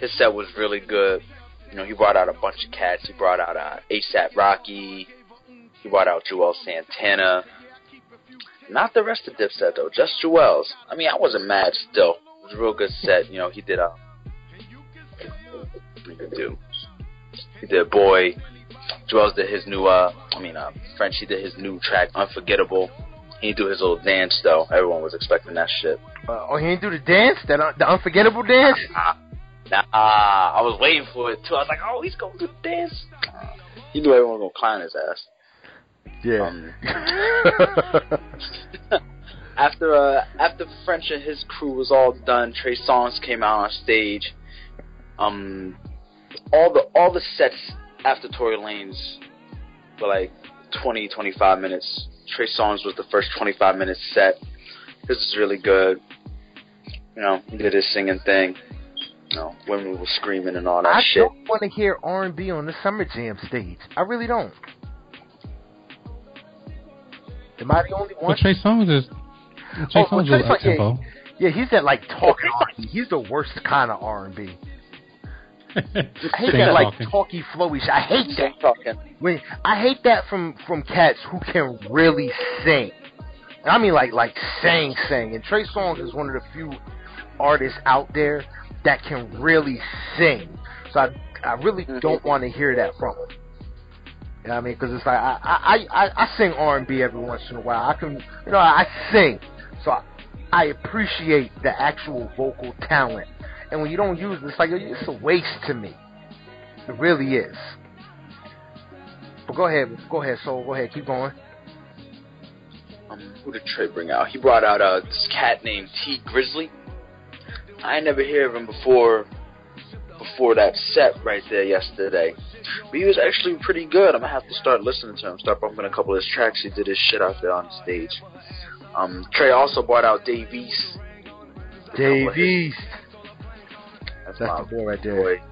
His set was really good. You know, he brought out a bunch of cats. He brought out uh, ASAP Rocky. He brought out Juelz Santana. Not the rest of Dipset though, just Juelz. I mean, I wasn't mad still. It was a real good set. You know, he did a. Did do? He did Boy. Juelz did his new, uh, I mean, uh, French, he did his new track, Unforgettable. He didn't do his little dance though. Everyone was expecting that shit. Uh, oh, he didn't do the dance, that uh, the unforgettable dance. Nah, I was waiting for it too. I was like, oh, he's gonna do the dance. He knew everyone was gonna clown his ass. Yeah. Um, after uh, after French and his crew was all done, Trey Songz came out on stage. Um, all the all the sets after Tory Lanez were like 20, 25 minutes. Trey Songz was the first 25 minutes set. This is really good. You know, he did his singing thing. You know, women were screaming and all that I shit. don't want to hear R and B on the Summer Jam stage. I really don't. Am I the only Well, one? Trey Songz is Trey Oh, well, Songz Trey is Songz, up tempo. Yeah, he's that like talking R&B. He's the worst kind of R and B. I hate Sing that like talky flowy shit. I hate that. Talking. When I hate that from from cats who can really sing. And I mean like like sing sing. And Trey Songz is one of the few artists out there that can really sing. So I I really Mhm. don't want to hear that from him. You know what I mean? Because it's like I I, I I sing R and B every once in a while. I can you know I sing, so I, I appreciate the actual vocal talent. And when you don't use it, it's like it's a waste to me. It really is. But go ahead, go ahead, Soul. Go ahead, keep going. Um, who did Trey bring out? He brought out uh, this cat named Tee Grizzley. I never heard of him before before that set right there yesterday. But he was actually pretty good. I'm gonna have to start listening to him, start bumping a couple of his tracks. He did his shit out there on stage. Um, Trey also brought out Dave East. Dave East. That's, That's the boy right there. boy.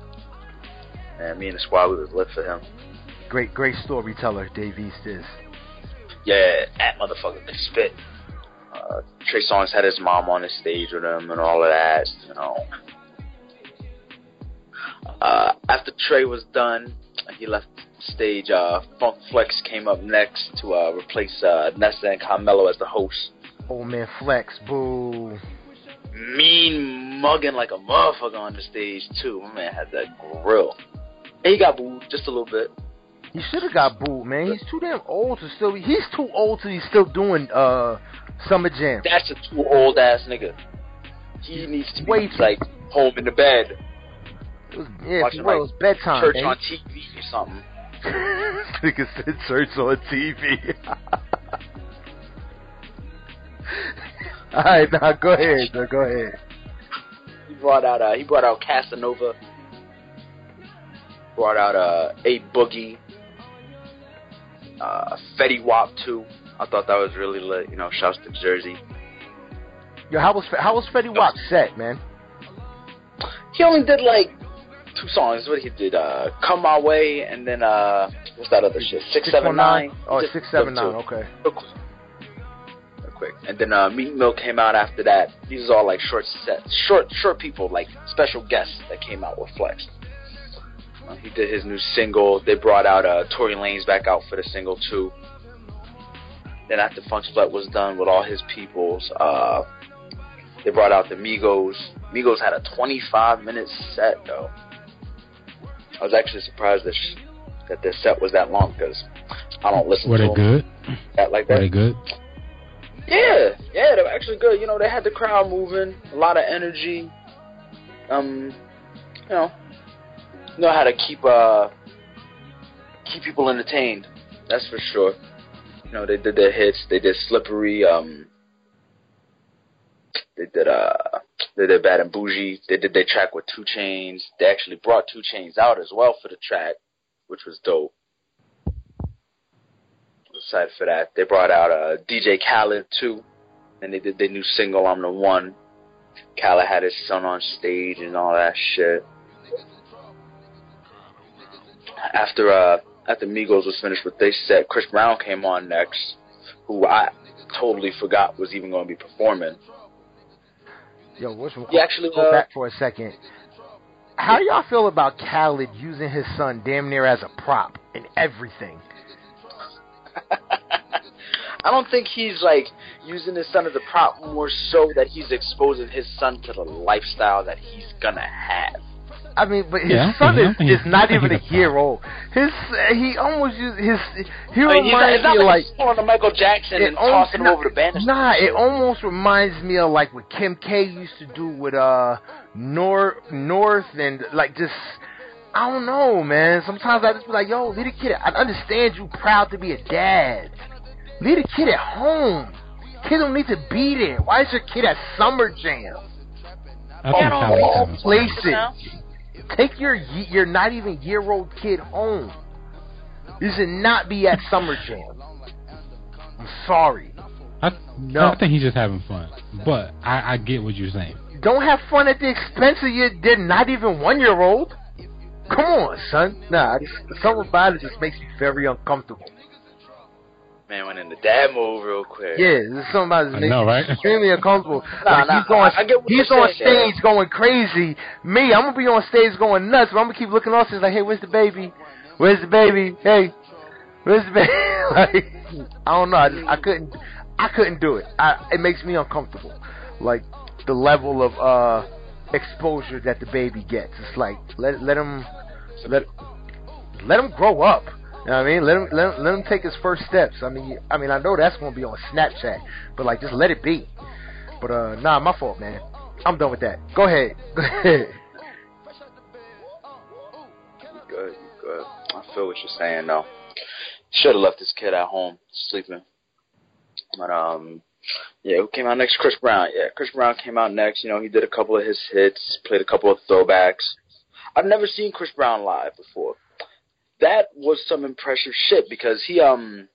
And me and the squad, we was lit for him. Great, great storyteller. Dave East is. Yeah, that motherfucker can spit. Uh, Trey Songz had his mom on the stage with him and all of that, you know. Uh, after Trey was done, he left stage. Uh, Funk Flex came up next to uh, replace uh, Nessa and Camilo as the host. Old man Flex. Boo. Mean mugging like a motherfucker on the stage too. My man had that grill. And he got booed just a little bit. He should have got booed, man. He's too damn old to still. Be, he's too old to be still doing uh Summer Jam. That's a too old ass nigga. He needs to be Way like home in the bed, It was, yeah, Watching, well, it was bedtime. church man. on TV or something. Nigga said church on TV. All right, now go ahead. Now go ahead. He brought out uh he brought out Casanova. Brought out uh A Boogie. Uh Fetty Wap too. I thought that was really lit, you know, shouts to Jersey. Yo, how was how was Fetty Wap set, man? He only did like two songs. What he did, uh Come My Way and then uh what's that other shit? Six seven nine. Oh, six seven nine. Okay. Quick. And then uh Meek Mill came out after that. These are all like short sets short short people, like special guests that came out with Flex. Uh, he did his new single. They brought out uh Tory Lanez back out for the single too. Then after Funk Split was done with all his peoples, uh they brought out the Migos. Migos had a 25 minute set though. I was actually surprised that sh- that their set was that long because I don't listen Were to they them good? that like that. Were they good? Yeah, yeah, they were actually good. You know, they had the crowd moving, a lot of energy. Um, you know, know how to keep uh keep people entertained. That's for sure. You know, they did their hits. They did Slippery. Um, they did uh they did Bad and Boujee. They did their track with 2 Chainz. They actually brought 2 Chainz out as well for the track, which was dope. For that. They brought out uh, DJ Khaled too, and they did their new single "I'm the One." Khaled had his son on stage and all that shit. After uh, after Migos was finished with their set, Chris Brown came on next, who I totally forgot was even going to be performing. Yo, what's He actually go uh, back for a second. How y'all feel about Khaled using his son damn near as a prop in everything? I don't think he's like using his son as a prop, more so that he's exposing his son to the lifestyle that he's gonna have. I mean, but his Yeah, son yeah, is, he's- is not even a a year old. His he almost used his he I mean, he's not, reminds it's not me of like, like pulling a Michael Jackson and almost- tossing him over the banister. Nah, it almost reminds me of like what Kim K used to do with uh North North and like just I don't know, man. Sometimes I just be like, yo, leave the kid. I understand you proud to be a dad. Leave the kid at home. Kid don't need to be there. Why is your kid at summer jam? I think Yeah, Khaled's no, having fun. Place Now, it. Take your your not even year old kid home. You should not be at summer jam. I'm sorry. I, No. I think he's just having fun. But I, I get what you're saying. Don't have fun at the expense of your not even one year old. Come on, son. Nah, I just, something about it just makes me very uncomfortable. man went into dad mode real quick. Yeah, there's something about it that I makes know, me extremely uncomfortable. Nah, like nah, he's going, I- I he's you're on saying, stage going crazy. Me, I'm gonna be on stage going nuts, but I'm gonna keep looking off stage like, hey, where's the baby? Where's the baby? Hey, where's the baby? like, I don't know. I just, I couldn't, I couldn't do it. I, it makes me uncomfortable. Like the level of uh exposure that the baby gets. It's like let let him let let him grow up. You know what I mean? Let him let him, let him take his first steps. I mean, I mean, I know that's gonna be on Snapchat, but like, just let it be. But uh, nah, my fault, man. I'm done with that. Go ahead. Go ahead. You good, you good. I feel what you're saying though. Should have left this kid at home sleeping. But um, yeah, who came out next? Chris Brown. Yeah, Chris Brown came out next. You know, he did a couple of his hits, played a couple of throwbacks. I've never seen Chris Brown live before. That was some impressive shit because he um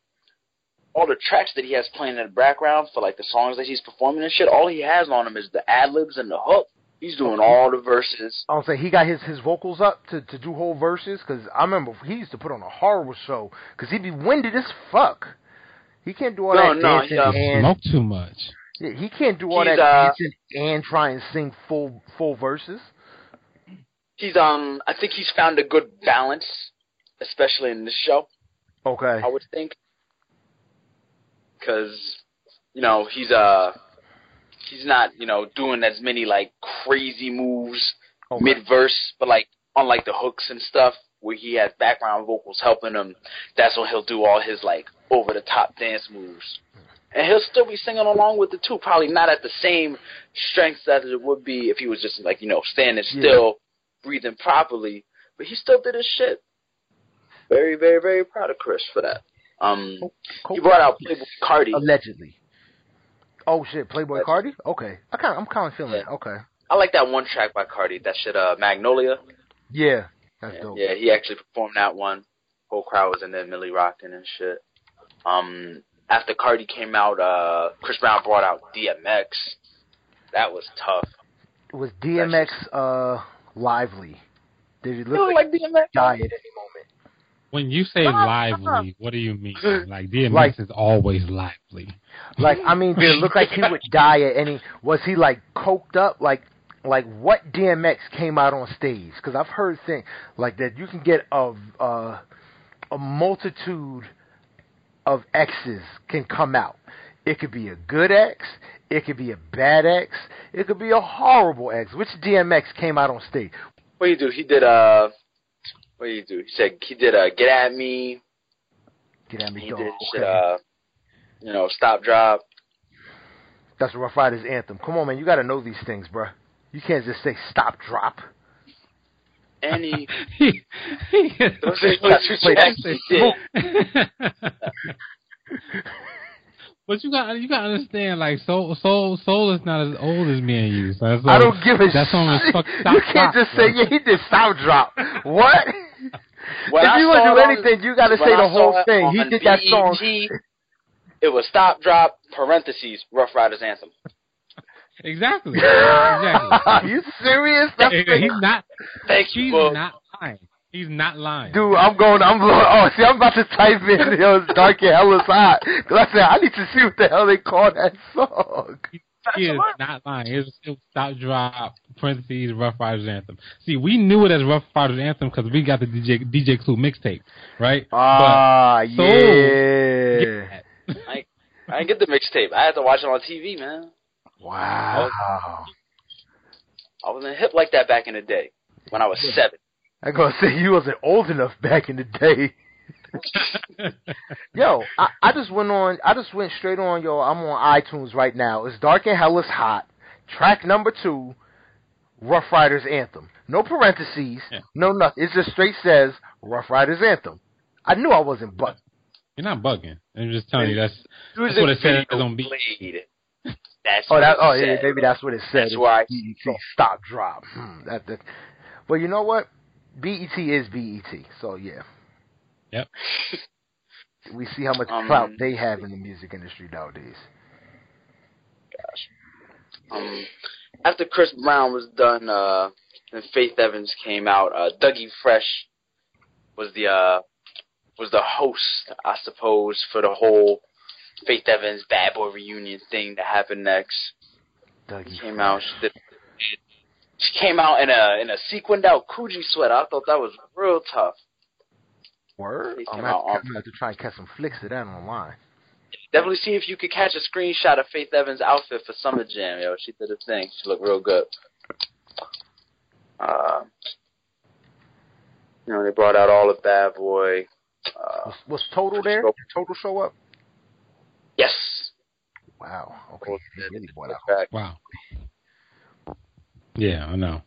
all the tracks that he has playing in the background for like the songs that he's performing and shit, all he has on him is the ad libs and the hook. He's doing all the verses. I'll say he got his his vocals up to to do whole verses because I remember he used to put on a horrible show because he'd be winded as fuck. He can't do all No, that no, dancing he, um, and Smoke too much. yeah, he can't do all He's, that uh, dancing and try and sing full full verses. He's um I think he's found a good balance, especially in this show. Okay. I would think, because you know he's uh he's not you know doing as many like crazy moves okay. mid verse, but like on like the hooks and stuff where he has background vocals helping him. That's when he'll do all his like over the top dance moves. And he'll still be singing along with it too, probably not at the same strength that it would be if he was just like, you know, standing still, breathing properly. But he still did his shit. Very, very, very proud of Chris for that. Um he brought out Playboi Carti. allegedly. Oh shit, Playboi That's- Carti? Okay, I kind I'm kind of feeling Yeah. it. Okay, I like that one track by Carti, that shit uh Magnolia. yeah, that's Yeah, dope. yeah, he actually performed that one. Whole crowd was in there, Milly rocking and shit. Um, after Carti came out, uh, Chris Brown brought out DMX. That was tough. Was DMX uh lively? Did he You look look like like DMX? die at any moment? When you say lively, what do you mean? Like DMX Like- is always lively. Like I mean, did it look like he would die at any? Was he like coked up? Like like what DMX came out on stage? Because I've heard things like that. You can get a uh, a multitude of X's can come out. It could be a good ex, It could be a bad ex, It could be a horrible ex. Which DMX came out on stage? What do you do? He did uh, what do you do? He said he did uh, Get at Me. Get at me, He dog. did shit, Okay. uh, you know, Stop Drop. That's the Ruff Ryders anthem. Come on, man. You got to know these things, bruh. You can't just say stop, drop. Any he, he, those are the two Wait, tracks he did. But you got you got to understand, like soul soul soul is not as old as me and you. So, that's I don't give a that song is shit. fuck, You can't drop, just bro. say, yeah, he did stop drop. What? If I you want to it do on- anything, you got to say the whole thing. He did that song. BET, It was Stop Drop parentheses Ruff Ryders anthem. Exactly. exactly. Are you serious? That's He's not. Thank you, He's not lying. He's not lying. Dude, I'm going. I'm going. Oh, see, I'm about to type in. Yo, it's dark and hell is hot. Cause I said I need to see what the hell they call that song. He is not lying. It was, it was stop drop parentheses Ruff Ryders anthem. See, we knew it as Ruff Ryders anthem because we got the DJ DJ Clue mixtape, right? Ah, So, yeah. but get that. I didn't get the mixtape. I had to watch it on TV, man. Wow. I wasn't hip like that back in the day. when I was seven. I gonna say you wasn't old enough back in the day. Yo, I, I just went on. I just went straight on. Yo, I'm on iTunes right now. It's Dark and Hell is Hot. Track number two, Ruff Ryders Anthem. No parentheses. Yeah. No nothing. It just straight says Ruff Ryders Anthem. I knew I wasn't bugging. You're not bugging. I'm just telling you that's That's what it says video on beat. That's Oh, what that. it Oh, yeah. Maybe that's what it said. That's why. BET stop drop. Hmm, that, that. But you know what? BET is BET. So yeah. Yep. We see how much Um, clout they have in the music industry nowadays. Um, after Chris Brown was done, uh, and Faith Evans came out, uh, Dougie Fresh was the uh, was the host, I suppose, for the whole Faith Evans Bad Boy reunion thing that happened next. Dougie Came out, she did. She came out in a in a sequined out Coogi sweater. I thought that was real tough. Word? I'm came gonna, have to, I'm gonna try and catch some flicks of that online. Definitely see if you could catch a screenshot of Faith Evans' outfit for Summer Jam. Yo, she did a thing. She looked real good. Uh, you know, they brought out all of Bad Boy. Uh, Was, was Total there? Nope. Did Total show up? yes. Wow. Okay. Well, They really out. Wow. Yeah, I know.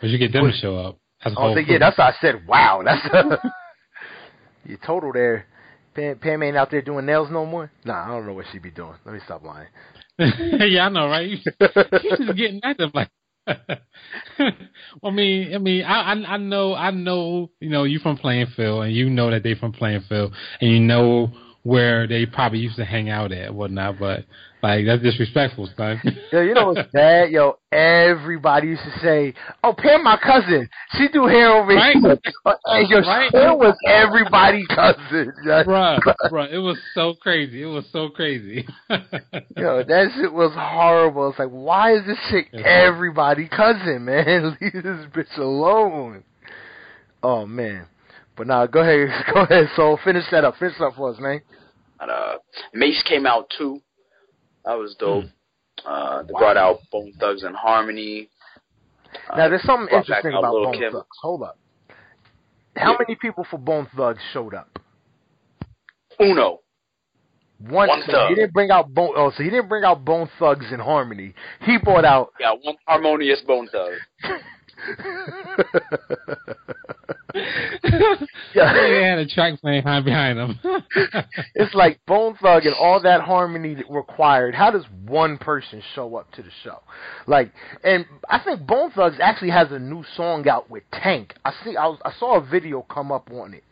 But you get them to show up. That's a Oh, so, yeah, that's why I said wow. That's you Total there. Pam, Pam ain't out there doing nails no more. Nah, I don't know what she be doing. Let me stop lying. yeah, I know, right? You you just getting at them like. I mean, I mean, I, I I know, I know, you know, you from Plainfield, and you know that they from Plainfield, and you know where they probably used to hang out at, whatnot. But like, that's disrespectful, son. Yo, you know what's bad? Yo, everybody used to say, "Oh, Pam, my cousin. She do hair over Right. here." Hey, yo, Right. Pam was everybody's cousin. bruh, bruh, it was so crazy. It was so crazy. Yo, that shit was horrible. It's like, why is this chick Yes. everybody cousin, man? Leave this bitch alone. Oh man. But now, go ahead, go ahead. So finish that up. Finish up for us, man. And, uh, Mase came out too. That was dope. Uh, they brought out Bone Thugs-n-Harmony. Uh, Now, there's something interesting about Bone Kim. Thugs. Hold up. How Yeah. many people for Bone Thugs showed up? Uno. One. One so Thug. He didn't bring out Bone. Oh, so he didn't bring out Bone Thugs-n-Harmony. He brought out. Yeah, one harmonious Bone Thug. Yeah. they had a track playing behind behind them. it's like Bone Thug and all that harmony that required. How does one person show up to the show? Like, and I think Bone Thugs actually has a new song out with Tank. I see. I, was, I saw a video come up on it,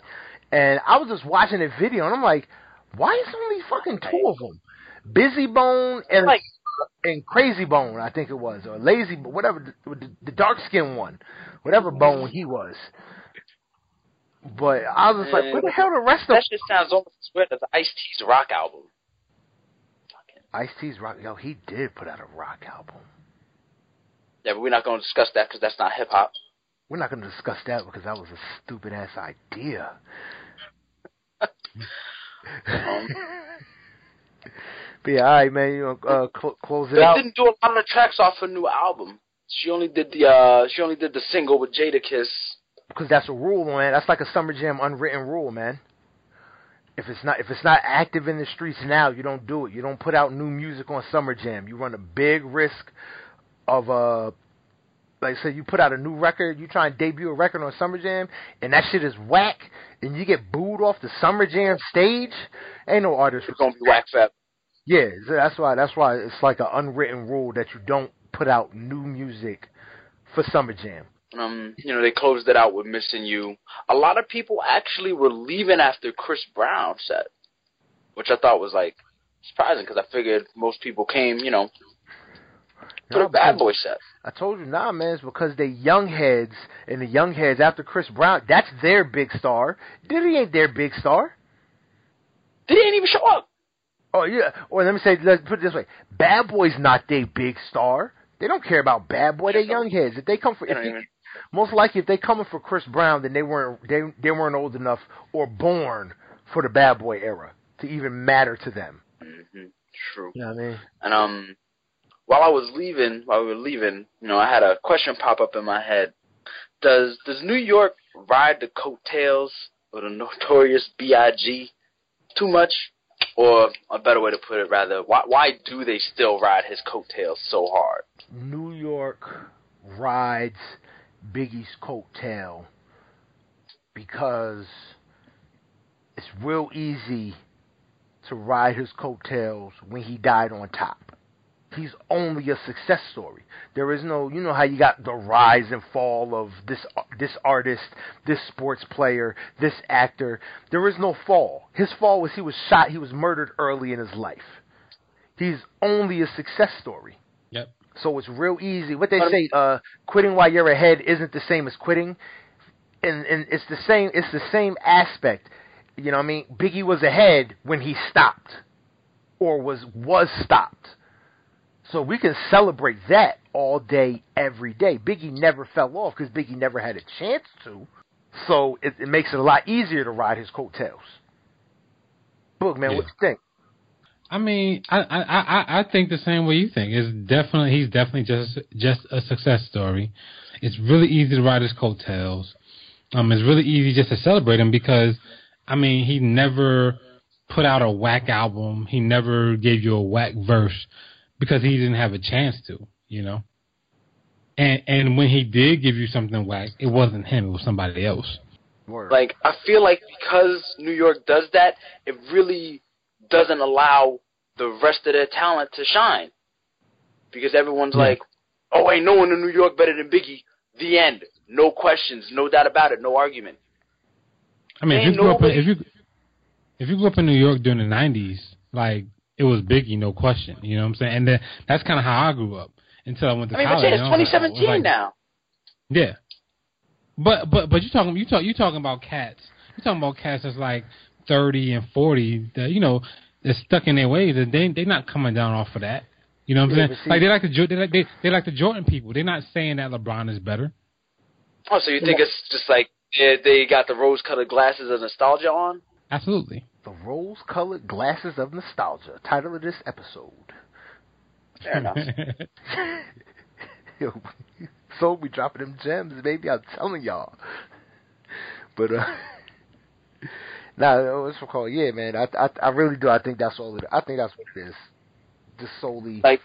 and I was just watching the video, and I'm like, why is only fucking two of them? Bizzy Bone and Like- and Crazy Bone, I think it was, or Lazy, but whatever, the, the, the dark skinned one, whatever Bone he was. But I was just like, where the hell the rest of That shit sounds almost as weird as Ice T's rock album. Ice T's rock. Yo, he did put out a rock album. Yeah, but we're not going to discuss that because that's not hip hop. We're not going to discuss that because that was a stupid ass idea. Um, But yeah, all right, man. You know, uh, cl- close it They out. didn't do a lot of tracks off her new album. She only did the uh she only did the single with Jadakiss. because that's a rule, man. That's like a summer jam unwritten rule, man. If it's not if it's not active in the streets now, you don't do it. You don't put out new music on summer jam. You run a big risk of uh like I said, you put out a new record, you try and debut a record on Summer Jam, and that shit is whack, and you get booed off the Summer Jam stage. Ain't no artist. It's gonna be whack fat. Yeah, that's why that's why it's like an unwritten rule that you don't put out new music for Summer Jam. Um, you know, they closed it out with Missing You. A lot of people actually were leaving after Chris Brown set, which I thought was like surprising because I figured most people came, you know, for Nah, the Bad Boy set. I told you, nah, man, it's because they young heads, and the young heads after Chris Brown, that's their big star. Diddy ain't their big star. They didn't even show up. Oh yeah, or let me say, let's put it this way: Bad Boy's not their big star. They don't care about Bad Boy. They're young heads. If they come for, They if they- most likely, if they coming for Chris Brown, then they weren't they they weren't old enough or born for the Bad Boy era to even matter to them. hmm True. You know what I mean? And um, while I was leaving, while we were leaving, you know, I had a question pop up in my head. does does New York ride the coattails of the notorious B.I.G. too much? Or a better way to put it, rather, why why do they still ride his coattails so hard? New York rides Biggie's coattail because it's real easy to ride his coattails when he died on top. He's only a success story. There is no, you know how you got the rise and fall of this this artist, this sports player, this actor. There is no fall. His fall was he was shot, he was murdered early in his life. He's only a success story. Yep. So it's real easy. What they say, uh, quitting while you're ahead isn't the same as quitting, and and it's the same. It's the same aspect. You know, what I mean, Biggie was ahead when he stopped, or was was stopped. So we can celebrate that all day, every day. Biggie never fell off because Biggie never had a chance to. So it, it makes it a lot easier to ride his coattails. Book man, Yeah. what you think? I mean, I, I I I think the same way you think. It's definitely he's definitely just just a success story. It's really easy to ride his coattails. Um, it's really easy just to celebrate him because, I mean, he never put out a whack album. He never gave you a whack verse because he didn't have a chance to, you know. And and when he did give you something whack, it wasn't him. It was somebody else. Like I feel like because New York does that, it really doesn't allow the rest of their talent to shine. Because everyone's Yeah. like, "Oh, ain't no one in New York better than Biggie." The end. No questions, no doubt about it, no argument. I mean, if you grew up in, if you if you grew up in New York during the '90s, like it was Biggie, no question. You know what I'm saying? And then that's kind of how I grew up until I went to I mean, but college. yeah, it's you know, I was like- 2017 like- now. Yeah, but but but you talking you talk you talking about cats. You talking about cats that's like 30 and 40 that you know they're stuck in their ways and they they're not coming down off of that. You know what I'm Yeah, saying? like they like the Jo- they like they, they like the Jordan people. They're not saying that LeBron is better. Oh, so you think it's just like they, they got the rose-colored glasses of nostalgia on? Absolutely. The Rose Colored Glasses of Nostalgia, title of this episode. Fair enough. Yo, so we dropping them gems, baby. I'm telling y'all. But uh, nah, what's it called? Yeah, man. I, I I really do. I think that's all it. I think that's what it is. Just solely Like-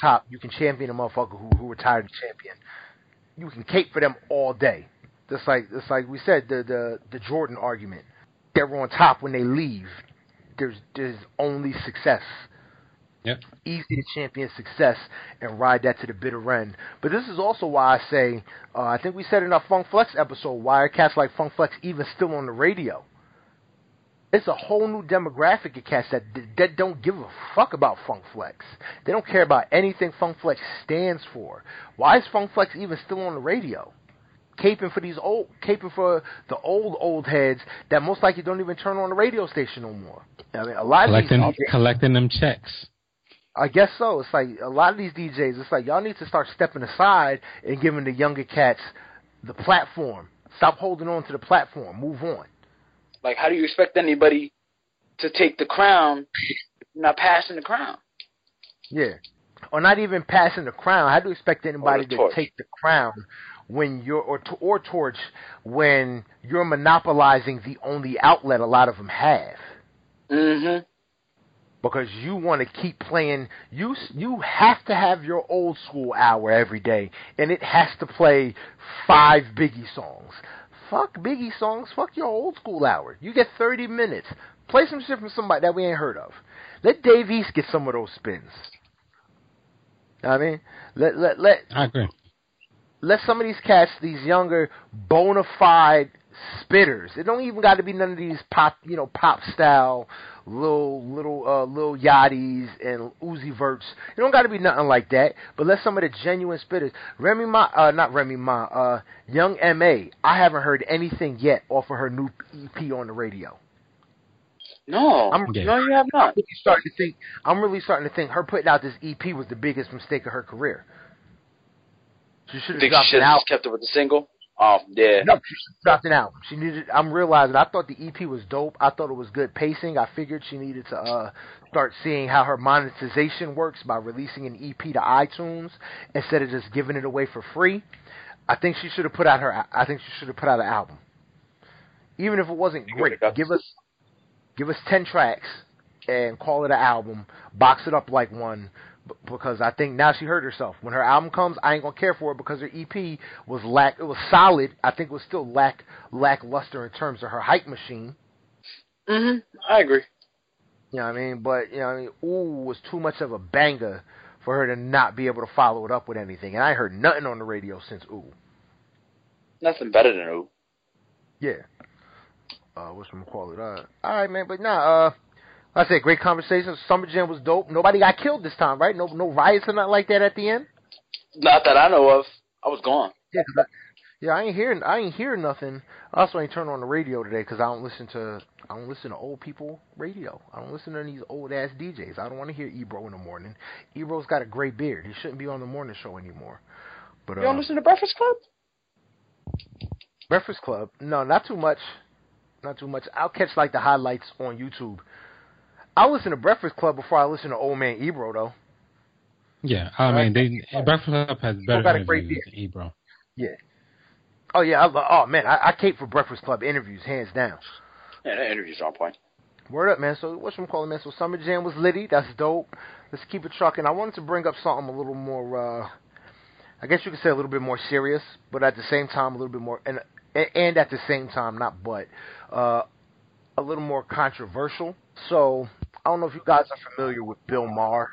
top. You can champion a motherfucker who who retired a champion. You can cape for them all day. Just like just like we said, the the the Jordan argument. They're on top when they leave. There's there's only success Yep. easy to champion success and ride that to the bitter end. But this is also why I say, uh, I think we said in our Funk Flex episode, why are cats like Funk Flex even still on the radio? It's a whole new demographic of cats that that don't give a fuck about Funk Flex. They don't care about anything Funk Flex stands for. Why is Funk Flex even still on the radio? Caping for these old, caping for the old old heads that most likely don't even turn on the radio station no more. I mean, a lot of collecting these collecting them checks. I guess so. It's like a lot of these DJs. It's like y'all need to start stepping aside and giving the younger cats the platform. Stop holding on to the platform. Move on. Like, how do you expect anybody to take the crown if you're not passing the crown? Yeah. Or not even passing the crown. How do you expect anybody to torch. take the crown when you're or to, or torch when you're monopolizing the only outlet a lot of them have? Mm-hmm. because you want to keep playing. You you have to have your old school hour every day, and it has to play five Biggie songs. Fuck Biggie songs. Fuck your old school hour. You get thirty minutes. Play some shit from somebody that we ain't heard of. Let Dave East get some of those spins. Know what I mean, let let let I agree. Let some of these cats, these younger, bona fide spitters. It don't even got to be none of these pop, you know, pop style little little uh little yachties and Uzi Verts. It don't got to be nothing like that. But let some of the genuine spitters. Remy Ma, uh, not Remy Ma, uh, Young M.A. I haven't heard anything yet off of her new EP on the radio. No, I'm- Yeah. no, you have not. I'm not. really starting to think. I'm really starting to think her putting out this EP was the biggest mistake of her carear. She should have dropped an album. kept it with the single? Oh yeah. No, she dropped an album. She needed. I'm realizing. I thought the EP was dope. I thought it was good pacing. I figured she needed to uh, start seeing how her monetization works by releasing an EP to iTunes instead of just giving it away for free. I think she should have put out her. I think she should have put out an album, even if it wasn't great. Give us, give us ten tracks and call it an album. Box it up like one because I think now she hurt herself. When her album comes, I ain't gonna care for it because her EP was lack. It was solid. I think it was still lack lackluster in terms of her hype machine. Mhm. I agree. You know what I mean? But you know, what I mean, ooh was too much of a banger for her to not be able to follow it up with anything. And I heard nothing on the radio since ooh. Nothing better than ooh. Yeah. Uh, what's gonna call it? Uh, all right, man. But nah, uh. I said, great conversation. Summer Jam was dope. Nobody got killed this time, right? No, no riots or nothing like that at the end. Not that I know of. I was gone. Yeah, I, yeah, I ain't hearing, I ain't hearing nothing. I also ain't turning on the radio today because I don't listen to, I don't listen to old people radio. I don't listen to these old ass DJs. I don't want to hear Ebro in the morning. Ebro's got a gray beard. He shouldn't be on the morning show anymore. But you uh, don't listen to Breakfast Club? Breakfast Club? No, not too much. Not too much. I'll catch like the highlights on YouTube. I listen to Breakfast Club before I listen to Old Man Ebro though. Yeah, I mean, they Breakfast Club has better got a interviews great than Ebro. Yeah. Oh yeah. I, oh man, I, I cape for Breakfast Club interviews, hands down. Yeah, that interview's on point. Word up, man. So what's I'm calling, man? So Summer Jam was litty. That's dope. Let's keep it trucking. I wanted to bring up something a little more. uh I guess you could say a little bit more serious, but at the same time a little bit more, and and at the same time not but, uh, a little more controversial. So I don't know if you guys are familiar with Bill Maher.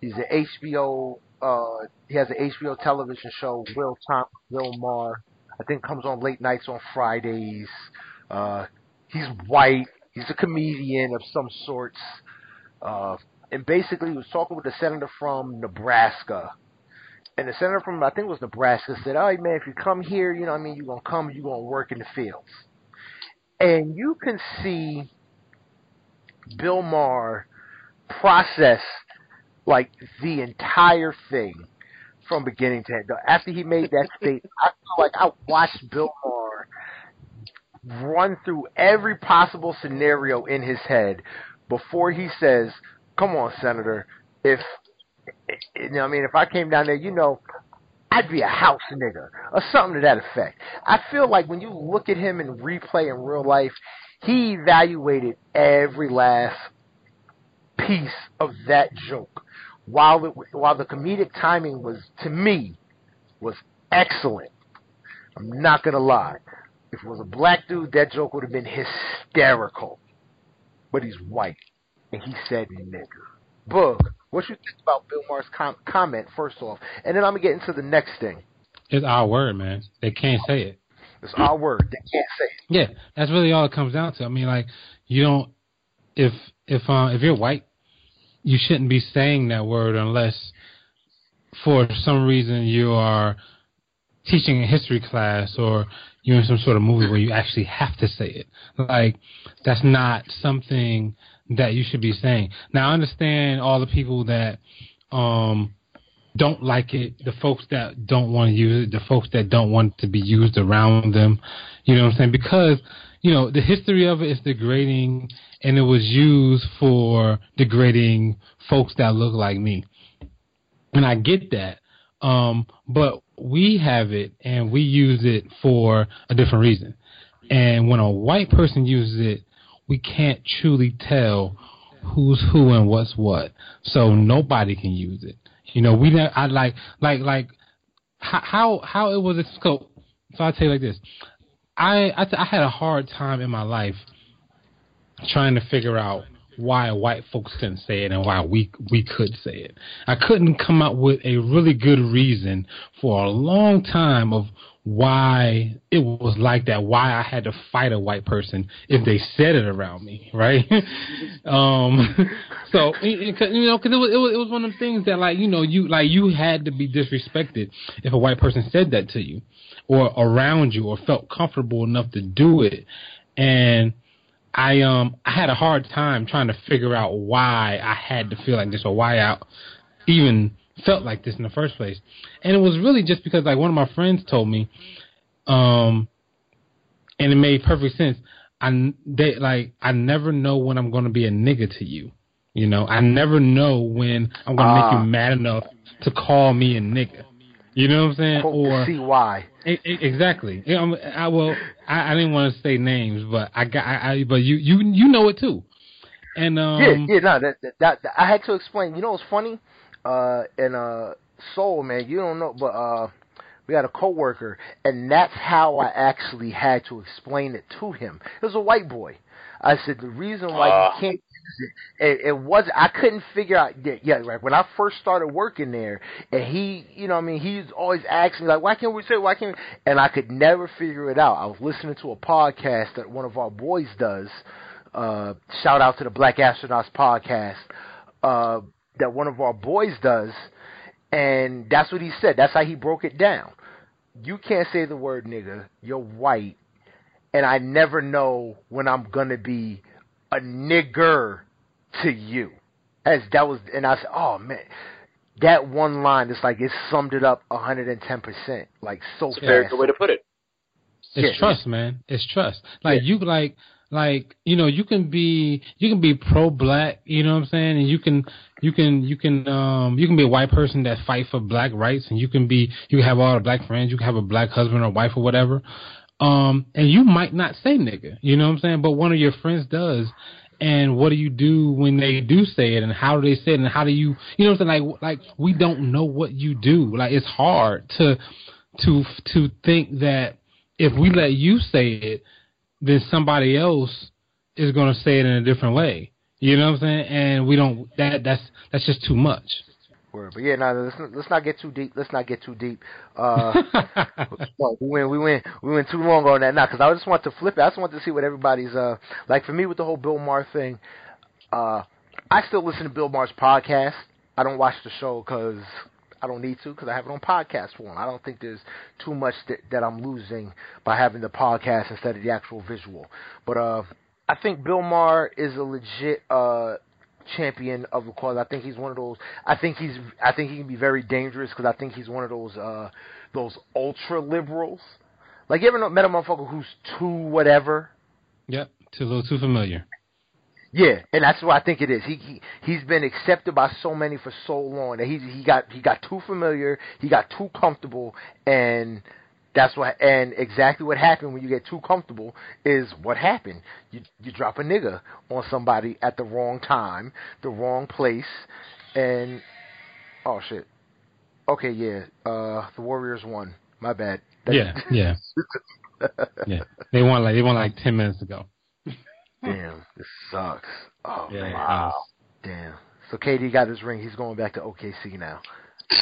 He's an HBO. Uh, he has an HBO television show, Time with Bill Maher. I think comes on late nights on Fridays. Uh, he's white. He's a comedian of some sorts. Uh, and basically, he was talking with a senator from Nebraska. And the senator from, I think it was Nebraska, said, All right, man, if you come here, you know what I mean, you're going to come, you're going to work in the fields. And you can see Bill Maher process like the entire thing from beginning to end. After he made that statement, I feel like I watched Bill Maher run through every possible scenario in his head before he says, "Come on, Senator, if you know, I mean, if I came down there, you know, I'd be a house nigger or something to that effect." I feel like when you look at him in replay in real life, he evaluated every last piece of that joke. While it, while the comedic timing was to me was excellent. I'm not gonna lie. If it was a black dude, that joke would have been hysterical. But he's white, and he said nigga. Boog, what you think about Bill Maher's com- comment first off, and then I'm gonna get into the next thing. It's our word, man. They can't say it. It's our word. They can't say it. Yeah, that's really all it comes down to. I mean, like you don't if if uh, if you're white, you shouldn't be saying that word unless for some reason you are teaching a history class or you're in some sort of movie where you actually have to say it. Like that's not something that you should be saying. Now I understand all the people that um don't like it, the folks that don't want to use it, the folks that don't want to be used around them. You know what I'm saying? Because, you know, the history of it is degrading and it was used for degrading folks that look like me. And I get that. Um, but we have it and we use it for a different reason. And when a white person uses it, we can't truly tell who's who and what's what. So nobody can use it. You know, we ne- I like like like how how it was a scope. So I'll tell you like this. I I, I had a hard time in my life trying to figure out why white folks couldn't say it and why we we could say it. I couldn't come up with a really good reason for a long time of why it was like that, why I had to fight a white person if they said it around me, right? um, so you know, because it was, it was it was one of the things that like you know you like you had to be disrespected if a white person said that to you or around you or felt comfortable enough to do it, and I um I had a hard time trying to figure out why I had to feel like this or why I even felt like this in the first place. And it was really just because like one of my friends told me Um, and it made perfect sense. I they like I never know when I'm going to be a nigga to you. You know, I never know when I'm going to make Ah. you mad enough to call me a nigga. You know what I'm saying? Or the CY. E- e- Exactly. You know, I well, I, I didn't want to say names, but I got, I, I but you, you, you know it too. And um, yeah, yeah, no, that, that, that, that- I had to explain. You know what's funny? Uh, in uh, Soul, man, you don't know, but uh, we had a coworker, and that's how I actually had to explain it to him. It was a white boy. I said the reason why Ah. you can't use it, it, it was I couldn't figure out. Yeah, yeah, right. When I first started working there, and he, you know, what I mean, he's always asking like, why can't we say, why can't? We? And I could never figure it out. I was listening to a podcast that one of our boys does. Uh, shout out to the Black Astronauts podcast uh, that one of our boys does, and that's what he said. That's how he broke it down. You can't say the word nigga. You're white, and I never know when I'm gonna be a nigger to you. As that was, and I said, oh man, that one line is like it summed it up 110 percent, like so It's a very good way to put it. It's Yeah. trust, man. It's trust. Like Yeah. you like like you know, you can be you can be pro black, you know what I'm saying? And you can you can you can um you can be a white person that fight for black rights and you can be you can have all the black friends, you can have a black husband or wife or whatever. Um and you might not say nigga, you know what I'm saying? But one of your friends does. And what do you do when they do say it and how do they say it and how do you you know what I'm saying? Like like we don't know what you do. Like it's hard to to to think that if we let you say it, then somebody else is going to say it in a different way. You know what I'm saying? And we don't. That that's that's just too much. Word. But yeah, no, let's not, let's not get too deep. Let's not get too deep. Uh, no, we went, we went, we went too long on that now because I just want to flip it. I just want to see what everybody's uh like. For me, with the whole Bill Maher thing, uh, I still listen to Bill Maher's podcast. I don't watch the show because I don't need to because I have it on podcast form. I don't think there's too much that, that I'm losing by having the podcast instead of the actual visual. But uh, I think Bill Maher is a legit uh champion of the cause. I think he's one of those. I think he's. I think he can be very dangerous because I think he's one of those. uh Those ultra liberals. Like you ever met a motherfucker who's too whatever. yep, too a little too familiar. Yeah, and that's what I think it is. He, he he's been accepted by so many for so long that he he got he got too familiar, he got too comfortable, and that's what and exactly what happened when you get too comfortable is what happened. You you drop a nigga on somebody at the wrong time, the wrong place, and oh shit. Okay, yeah. Uh, the Warriors won. My bad. That- Yeah, yeah, yeah. They won like they won like ten minutes ago. Damn, this sucks. Oh Yeah, man. wow. Damn. So KD got his ring. He's going back to OKC now.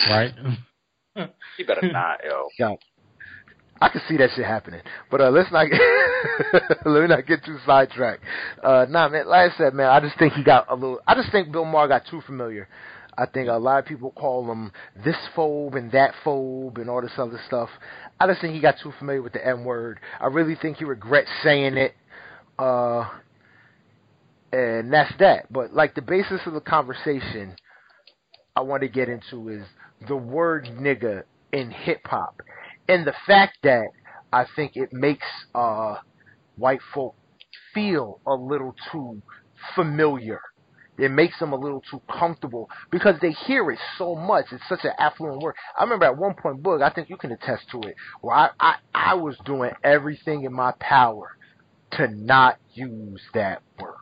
right? You better not, yo. Yeah. I can see that shit happening. But uh let's not get let me not get too sidetracked. Uh nah man, like I said, man, I just think he got a little I just think Bill Maher got too familiar. I think a lot of people call him this phobe and that phobe and all this other stuff. I just think he got too familiar with the M word. I really think he regrets saying it. Uh and that's that. But like the basis of the conversation I want to get into is the word nigga in hip hop and the fact that I think it makes uh white folk feel a little too familiar. It makes them a little too comfortable because they hear it so much. It's such an affluent word. I remember at one point, Boog, I think you can attest to it, where I, I, I was doing everything in my power to not use that word.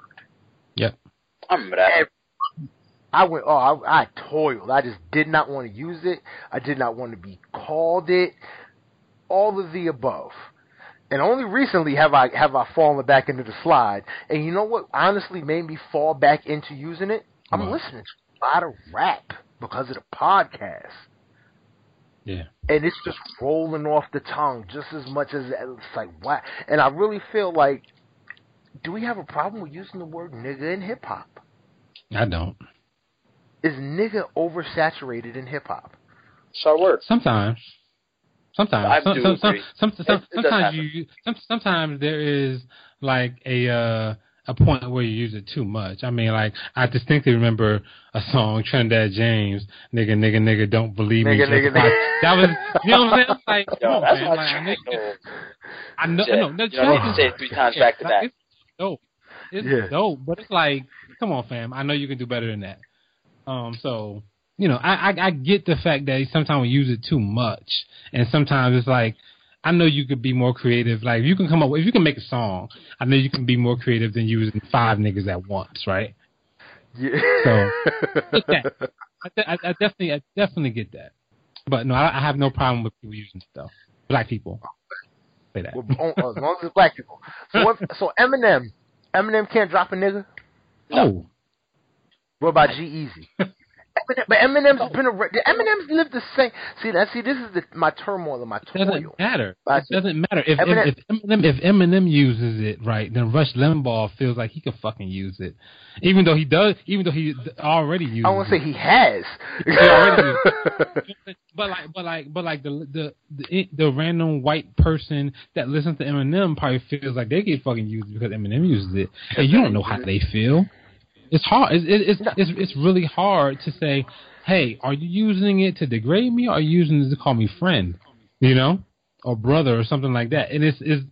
I remember that. I went, oh, I, I toiled. I just did not want to use it. I did not want to be called it. All of the above. And only recently have I have I fallen back into the slide. And you know what honestly made me fall back into using it? I'm listening to a lot of rap because of the podcast. Yeah. And it's just rolling off the tongue just as much as it's like what and I really feel like do we have a problem with using the word nigga in hip hop? I don't. Is nigga oversaturated in hip hop? So it works. Sometimes. Sometimes. I some, do some, some, agree. some, some, It- it sometimes happen. you some, sometimes there is like a uh a point where you use it too much. I mean, like I distinctly remember a song Trinidad James, nigga, nigga, nigga, don't believe Nigga, me. nigga, just like- nigga. That was, you know what I'm saying? Like, Yo, come on, that's man. Like, I know- though. I know, Yeah. no, no, You don't need to say it three times back to back. It's dope. It's Yeah. dope, but it's like, come on, fam. I know you can do better than that. Um, so you know, I, I I get the fact that sometimes we use it too much, and sometimes it's like, I know you could be more creative. Like, if you can come up with, if you can make a song, I know you can be more creative than using five niggas at once, right? Yeah. So. I, I, I definitely, I definitely get that. But no, I, I have no problem with people using stuff. Black people. Say that. Well, as long as it's black people. So, what, so Eminem, Eminem can't drop a nigga. No. What about G-Eazy? Eminem, but Eminem's oh. been a the Eminem's lived the same. See, that see, this is the, my turmoil and my It doesn't matter. It doesn't matter. If, Eminem- if, if Eminem if Eminem uses it right, then Rush Limbaugh feels like he could fucking use it, even though he does. Even though he already uses. I want to say he has. already it. But like, but like, but like the the the, the random white person that listens to Eminem probably feels like they get fucking used because Eminem uses it, and you don't know how they feel. It's hard. It's it's it's, it's, it's really hard to say, hey, are you using it to degrade me, or are you using it to call me friend, you know, or brother, or something like that? And it's it's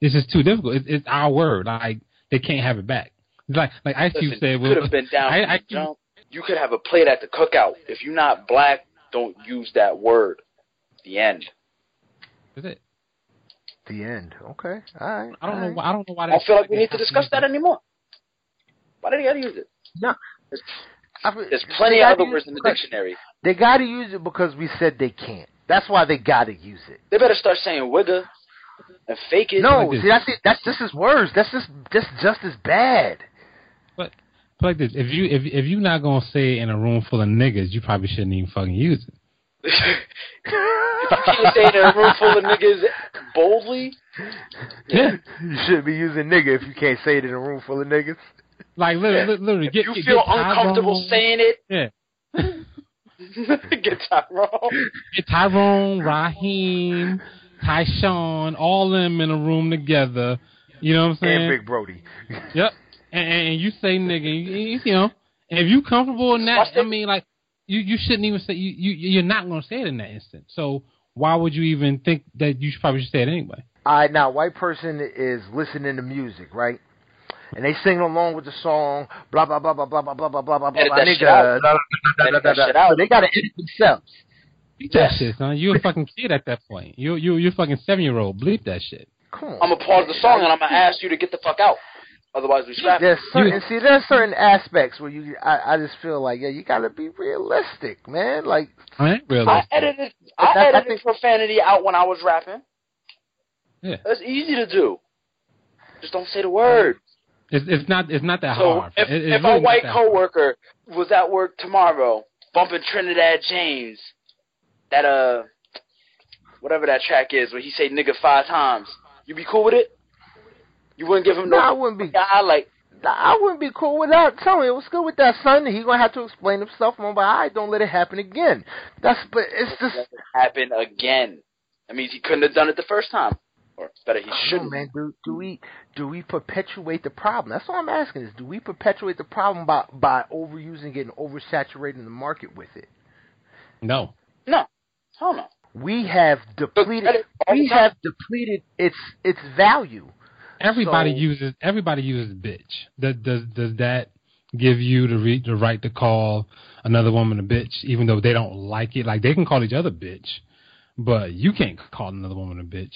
it's just too difficult. It's, it's our word. Like they can't have it back. It's like like Ice Cube Listen, said, you well, could have been down I, from I, jump. You could have a plate at the cookout. If you're not black, don't use that word. The end. That's it. the end. Okay. All right. I don't all know. right. Why, I don't know why. I feel like we need to discuss that anymore. Why do they gotta use it? No. There's, I mean, there's plenty of other words in the dictionary. They got to use it because we said they can't. That's why they got to use it. They better start saying wigger and fake it. No, like see, that's it. That's just his words. That's just that's just as bad. But but like this, if you if if you're not gonna say it in a room full of niggas, you probably shouldn't even fucking use it. if you can't say it in a room full of niggas boldly, Yeah. You shouldn't be using nigga if you can't say it in a room full of niggas. Like literally, literally get, you get, feel get Tyrone- uncomfortable saying it. Yeah. Get Tyrone. Get Tyrone, Raheem, Tyshawn, all them in a room together. You know what I'm saying? And Big Brody. Yep. And, and and you say nigga, you, you know, and if you comfortable in that, Watch I mean, like you you shouldn't even say you you you're not gonna say it in that instant. So why would you even think that you should probably should say it anyway? All right, now white person is listening to music, right? And they sing along with the song, blah blah blah blah blah blah blah blah blah blah blah. That nigga, shit out. blah, blah, blah, that shit out. So they gotta edit themselves. Bleep that shit, son. You a fucking kid at that point. You you you fucking seven year old. Bleep that shit. Come. I'm gonna pause the song and I'm gonna ask you to get the fuck out. Otherwise, we scrap. it. There's certain see, there's certain aspects where you, I, I just feel like, yeah, you gotta be realistic, man. Like, I ain't I realistic. edited. I that- I edited think- profanity out when I was rapping. Yeah. That's easy to do. Just don't say the word. It's it's not it's not that So hard. if, It- if really a white that hard. coworker was at work tomorrow bumping Trinidad James, that uh, whatever that track is, where he say nigga five times, you be cool with it? You wouldn't give him no nah, I wouldn't be, I like. nah, I wouldn't be cool with that. Tell me, what's good with that, son? He gonna have to explain himself. I'm like, all right, don't let it happen again. That's, but it's just, Let it happen again. That means he couldn't have done it the first time, or better, he Come on, shouldn't. man. Do do we do we perpetuate the problem? That's all I'm asking is do we perpetuate the problem by by overusing it and oversaturating the market with it? No. No, hell no. We have depleted we time. have depleted its its value. Everybody So- uses everybody uses bitch. Does does does that give you the re- the right to call another woman a bitch, even though they don't like it? Like they can call each other bitch, but you can't call another woman a bitch.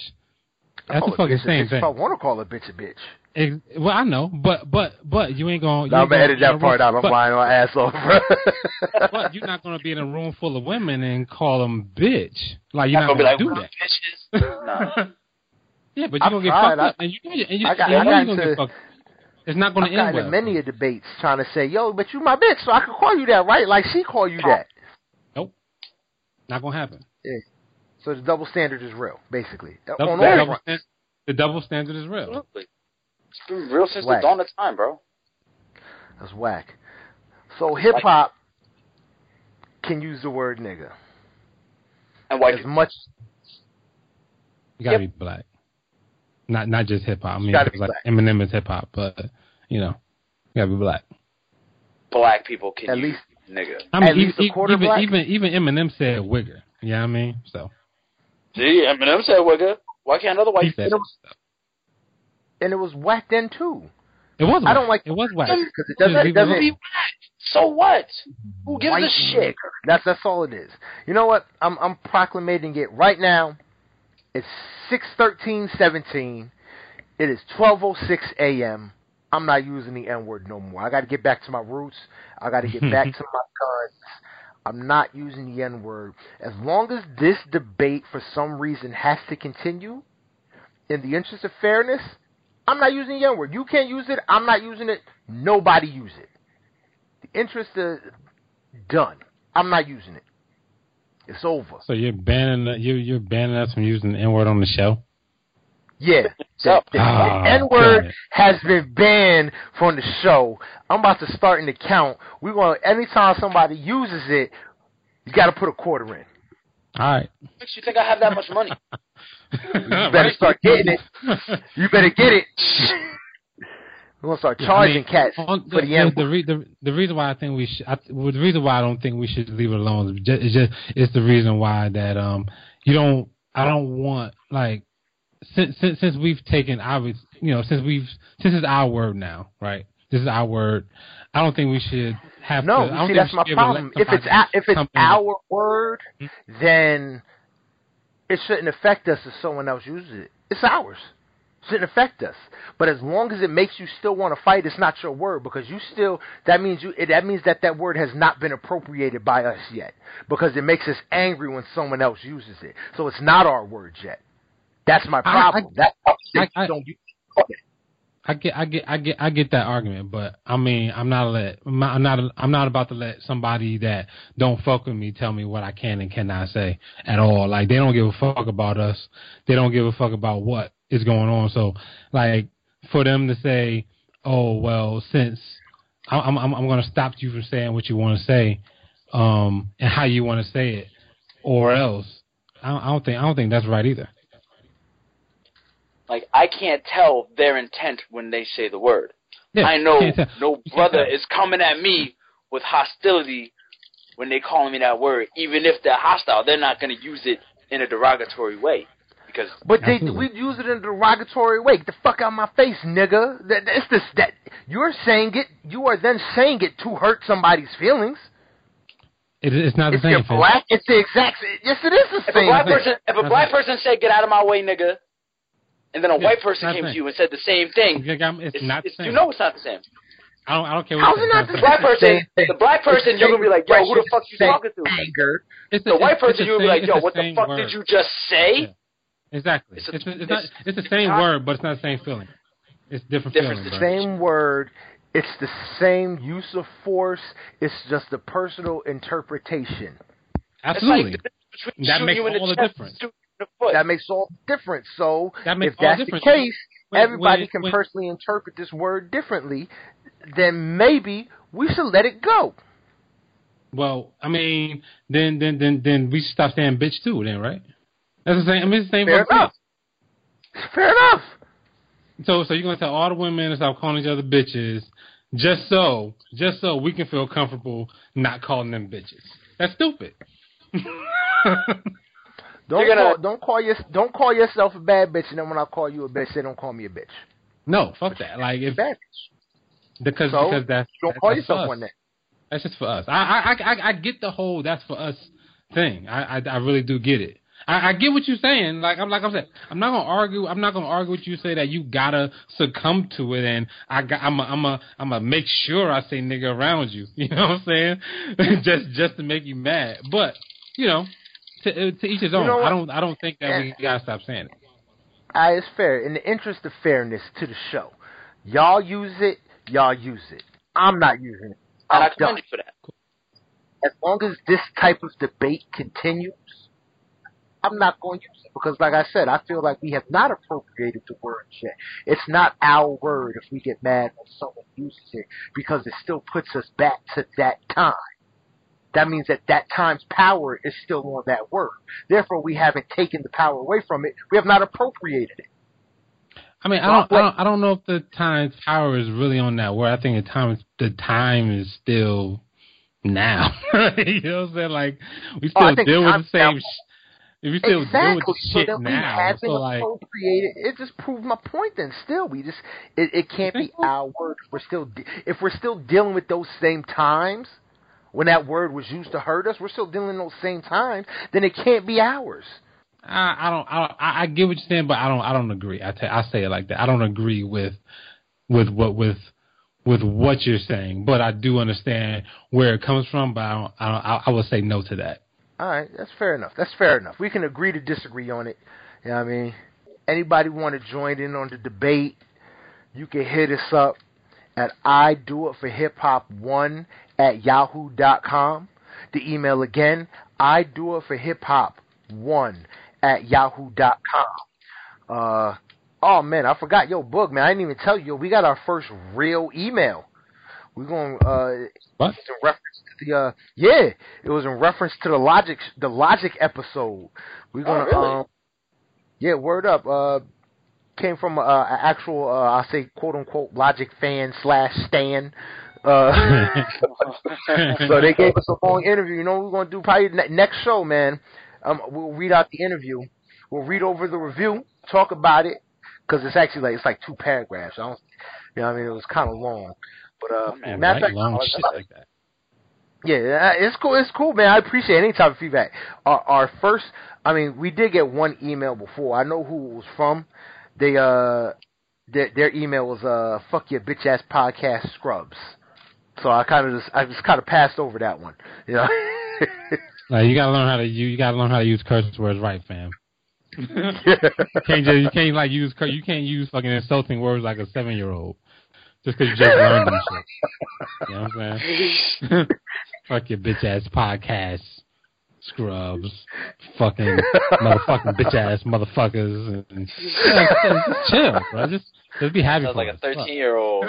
That's the fucking bitch same bitch If I want to call a bitch a bitch, Ex- well, I know, but but but you ain't gonna. You now I'm ain't gonna gonna edit be in a that part room- out. I'm but, lying my ass off. but you're not gonna be in a room full of women and call them bitch. Like you're Not not gonna be like, do that. bitches. Nah. yeah, but you're gonna get fucked I- up, and you and you, and you, I got- and I you got know you're gonna into- get fucked. It's not gonna I've end gotten well. in many a debates trying to say, "Yo, but you my bitch, so I can call you that, right? Like she call you that." Nope, not gonna happen. So the double standard is real, basically. Double, On the, double fronts. stand, the double standard is real. Absolutely. It's been real since Whack. the dawn of time, bro. That's whack. So hip hop can use the word nigga And white as people. much. You gotta Yep. be black. Not not just hip hop. I mean, it's like black. Eminem is hip hop, but you know, you gotta be black. Black people can At use least- nigga. I mean, At least a even, quarter even, black? even even Eminem said wigger. You know what I mean? So See, Eminem said wigger. Why can't other he white said it was- and it was whack then too. it was. I don't like- it was whack. Because it doesn't, it leave doesn't. Be whack. So what? Who gives white a shit? nigger. That's that's all it is. You know what? I'm I'm proclamating it right now. It's six thirteen seventeen. It is twelve oh six a.m. I'm not using the N word no more. I got to get back to my roots. I got to get back to my guns. I'm not using the N word. As long as this debate for some reason has to continue, in the interest of fairness, I'm not using the N word. You can't use it. I'm not using it. Nobody use it. The interest is done. I'm not using it. It's over. So you're banning you you're banning us from using the N word on the show. Yeah. So- The, the Ah, N word has been banned from the show. I'm about to start an account. We're going to, anytime somebody uses it, you got to put a quarter in. All right. Makes you think I have that much money? You better start getting it. You better get it. We're going to start charging I mean, cats on- for the the, N the, word. re- the, the reason why I think we should, I, well, the reason why I don't think we should leave it alone is just, it's just it's the reason why that um you don't I don't want like since since since we've taken our you know since we've since it's our word now right this is our word I don't think we should have No, to, I you don't see, think that's we my should be able to let problem. If it's a, if it's come in- our word, Hmm? then it shouldn't affect us if someone else uses it. It's ours. shouldn't affect us. But as long as it makes you still want to fight, it's not your word because you still. That means you. That means that that word has not been appropriated by us yet because it makes us angry when someone else uses it. So it's not our word yet. That's my I- problem. That's why I, I- I- don't I get, I get, I get, I get that argument, but I mean, I'm not let, I'm not, I'm not, I'm not about to let somebody that don't fuck with me tell me what I can and cannot say at all. Like they don't give a fuck about us. They don't give a fuck about what is going on. So, like, for them to say, "Oh well," since I'm, I'm, I'm going to stop you from saying what you want to say, um, and how you want to say it, or else, I don't, I don't think, I don't think that's right either. Like I can't tell their intent when they say the word. Yeah, I know no brother is coming at me with hostility when they calling me that word. Even if they're hostile, they're not going to use it in a derogatory way because But they Absolutely. we use it in a derogatory way. Get the fuck out of my face, nigga. That it's this that you're saying it. You are then saying it to hurt somebody's feelings. It, it's not the If same. you're black, it's the exact. Yes, it is the if a black thing. person if a black person said get out of my way, nigga, and then a Yeah, white person came to you and said the same thing, It's, it's it's, not the it's- same. you know it's not the same. I don't. I don't care. How's what it you not say. the The black person, the black person, you're gonna be like, yo, who the fuck you talking to? Anger. It's The white person, it's you'll be like, yo, what the fuck word. did you just say? Yeah. Exactly. It's It's, a- it's, not. it's- It's the same it's- word, but it's not the same feeling. It's different, Different feeling. bro. Same word. It's the same use of force. It's just a personal interpretation. Absolutely. Like the That makes you in the all the difference. And shooting you in the foot. That makes all the difference. So That makes if that's the case, When- everybody when- can when- personally interpret this word differently. Then maybe we should let it go. Well, I mean, then then then then we should stop saying bitch too. Then right? That's the same. I mean, it's the same. Fair enough. Fair enough. So so you're gonna tell all the women to stop calling each other bitches, just so just so we can feel comfortable not calling them bitches. That's stupid. Don't gonna- call, don't call your don't call yourself a bad bitch, and then when I call you a bitch, say don't call me a bitch. no, fuck that. Like if Bad bitch. because So, because that's Don't that's call yourself one then. That's just for us. I I I I get the whole that's for us thing. I I, I really do get it. I, I get what you're saying. Like I'm like I'm saying, I'm not gonna argue. I'm not gonna argue with you. Say that you gotta succumb to it, and I got. I'm a, I'm a I'm a make sure I say nigga around you. You know what I'm saying? just just to make you mad. But you know, to to each his own. know? I don't I don't think that we gotta stop saying it. Ah, it's fair. In the interest of fairness to the show, y'all use it. Y'all use it. I'm not using it. I I'm done. commend you for that. As long as this type of debate continues, I'm not going to use it because, like I said, I feel like we have not appropriated the word yet. It's not our word if we get mad when someone uses it because it still puts us back to that time. That means that that time's power is still on that word. Therefore, we haven't taken the power away from it. We have not appropriated it. I mean, I don't, I don't, I don't know if the time's power is really on that word. I think the time, the time is still now. you know what I'm saying? Like we Oh, still think deal with the same. now. If we still exactly. deal with the so shit that we now, haven't so like, appropriated. It just proved my point. Then still, we just it, it can't be our word. We're still de- if we're still dealing with those same times when that word was used to hurt us. We're still dealing in those same times. Then it can't be ours. I, I don't, I, I I get what you're saying, but I don't, I don't agree. I, I say it like that. I don't agree with, with what with, with what you're saying, but I do understand where it comes from. But I, don't, I, don't, I, I would say no to that. All right, that's fair enough. That's fair enough. We can agree to disagree on it. You know what I mean? Anybody want to join in on the debate, you can hit us up at I do it for hip hop one at yahoo dot com. The email again, I do it for hip hop one at yahoo dot com. Uh oh man, I forgot your book man, I didn't even tell you, we got our first real email. We're gonna uh What? in reference to the uh yeah, it was in reference to the logic the logic episode. We're gonna oh, really? um yeah, word up. Uh came from uh, an actual uh I'll say quote unquote logic fan slash stan. Uh so they gave us a long interview. You know what we're gonna do probably ne- next show, man. Um we'll read out the interview. We'll read over the review, talk about it, because it's actually like it's like two paragraphs. I don't, you know, what I mean, it was kind of long. But uh, man, matter Right? long uh, shit like that. yeah, uh, it's cool. It's cool, man. I appreciate any type of feedback. Our, our first, I mean, we did get one email before. I know who it was from. They uh, their, their email was uh, fuck your bitch ass podcast scrubs. So I kind of just, I just kind of passed over that one. You know. Like you gotta learn how to you, you gotta learn how to use curse words right, fam. You can't just you can't like use cur- you can't use fucking insulting words like a seven year old just because you just learned them shit. You know what I'm saying? Fuck your bitch ass podcast scrubs, fucking motherfucking bitch ass motherfuckers, and yeah, just, just chill, bro. Just just be happy Sounds for like a us. Fuck. 13 year old.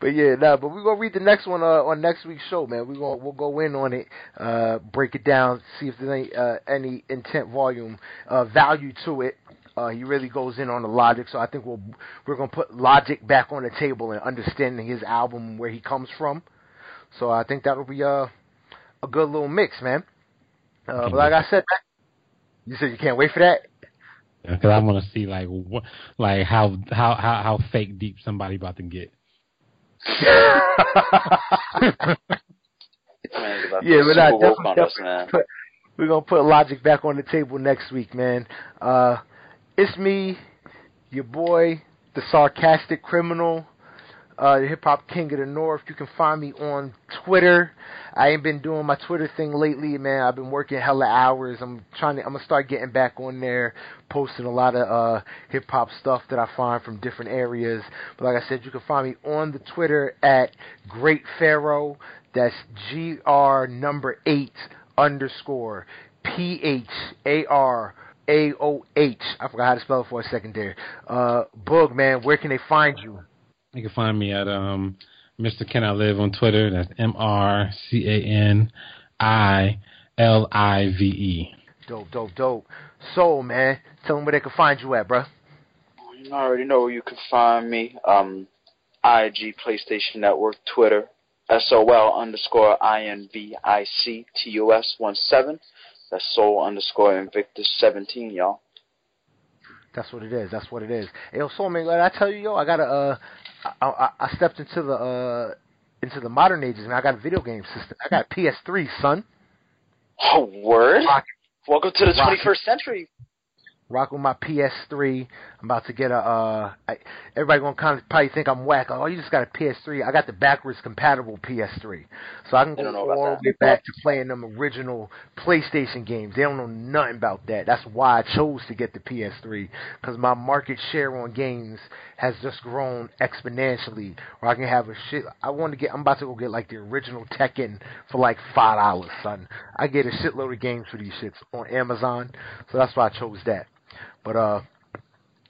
But yeah, nah, but we're gonna read the next one uh, on next week's show, man. We're gonna we'll go in on it, uh, break it down, see if there's any uh, any intent volume uh, value to it. Uh, he really goes in on the logic, so I think we'll we're gonna put logic back on the table and understanding his album where he comes from. So I think that'll be uh, a good little mix, man. Uh, but like. I said, you said you can't wait for that. Because I want to see like what, like how how how how fake deep somebody about to get. Man, he's about to Yeah, we're not super definitely, us, definitely we're gonna put Logic back on the table next week, man. Uh, it's me, your boy, the sarcastic criminal, uh, the hip hop king of the north. You can find me on Twitter. I ain't been doing my Twitter thing lately, man. I've been working hella hours. I'm trying to. I'm gonna start getting back on there, posting a lot of uh, hip hop stuff that I find from different areas. But like I said, you can find me on the Twitter at Great Pharaoh. That's G R number eight underscore P H A R A O H. I forgot how to spell it for a second there. Uh, Boog, man, where can they find you? You can find me at um Mr. Can I Live on Twitter. That's M R C A N I L I V E. Dope, dope, dope. So, man, tell them where they can find you at, bro. You already know where you can find me. Um, IG, PlayStation Network, Twitter, SOL underscore INVICTUS 17. That's Soul underscore Invictus 17, y'all. That's what it is. That's what it is. Hey, yo, so man, like I tell you, yo, I got a, uh, I, I, I stepped into the, uh, into the modern ages, and I got a video game system. I got a PS3, son. Oh, word? Welcome to the Rock- 21st century. Rock with my PS3. I'm about to get a. Uh, I, everybody gonna kind of probably think I'm whack. Oh, you just got a PS3. I got the backwards compatible PS3, so I can go don't know about all the way back to playing them original PlayStation games. They don't know nothing about that. That's why I chose to get the PS3 because my market share on games has just grown exponentially. Where I can have a shit. I want to get. I'm about to go get like the original Tekken for like five dollars, son. I get a shitload of games for these shits on Amazon, so that's why I chose that. But uh,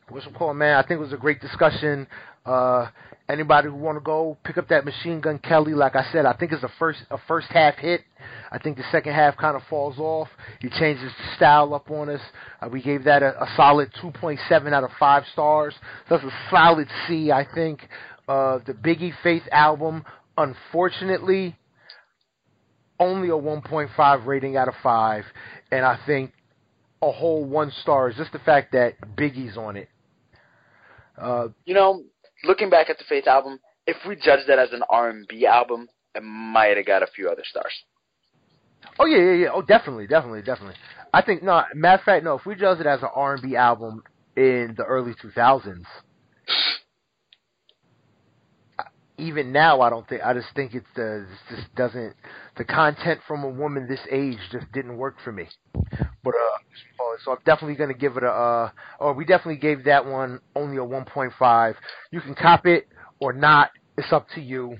what's called, man? I think it was a great discussion. Uh, anybody who want to go pick up that Machine Gun Kelly, like I said, I think it's a first a first half hit. I think the second half kind of falls off. He changes the style up on us. Uh, we gave that a, a solid 2.7 out of five stars. That's a solid C, I think. Uh, the Biggie Faith album, unfortunately, only a 1.5 rating out of five, and I think a whole one star is just the fact that Biggie's on it. Uh, You know, looking back at the Faith album, if we judge that as an R&B album, it might have got a few other stars. oh yeah, yeah, yeah. Oh, definitely, definitely, definitely. I think no. Matter of fact, no. If we judge it as an R and B album in the early 2000s, even now, I don't think. I just think it's the just doesn't. The content from a woman this age just didn't work for me. But uh, so I'm definitely gonna give it a. Uh, or we definitely gave that one only a 1.5. You can cop it or not. It's up to you.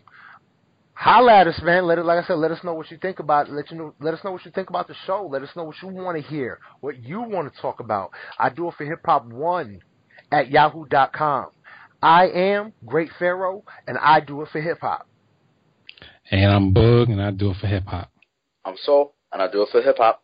Holla at us, man. Let it, like I said, let us know what you think about. Let you know. Let us know what you think about the show. Let us know what you want to hear, what you want to talk about. I do it for hip hop one at yahoo.com. I am Great Pharaoh, and I do it for hip hop. And I'm Bug, and I do it for hip hop. I'm Soul, and I do it for hip hop.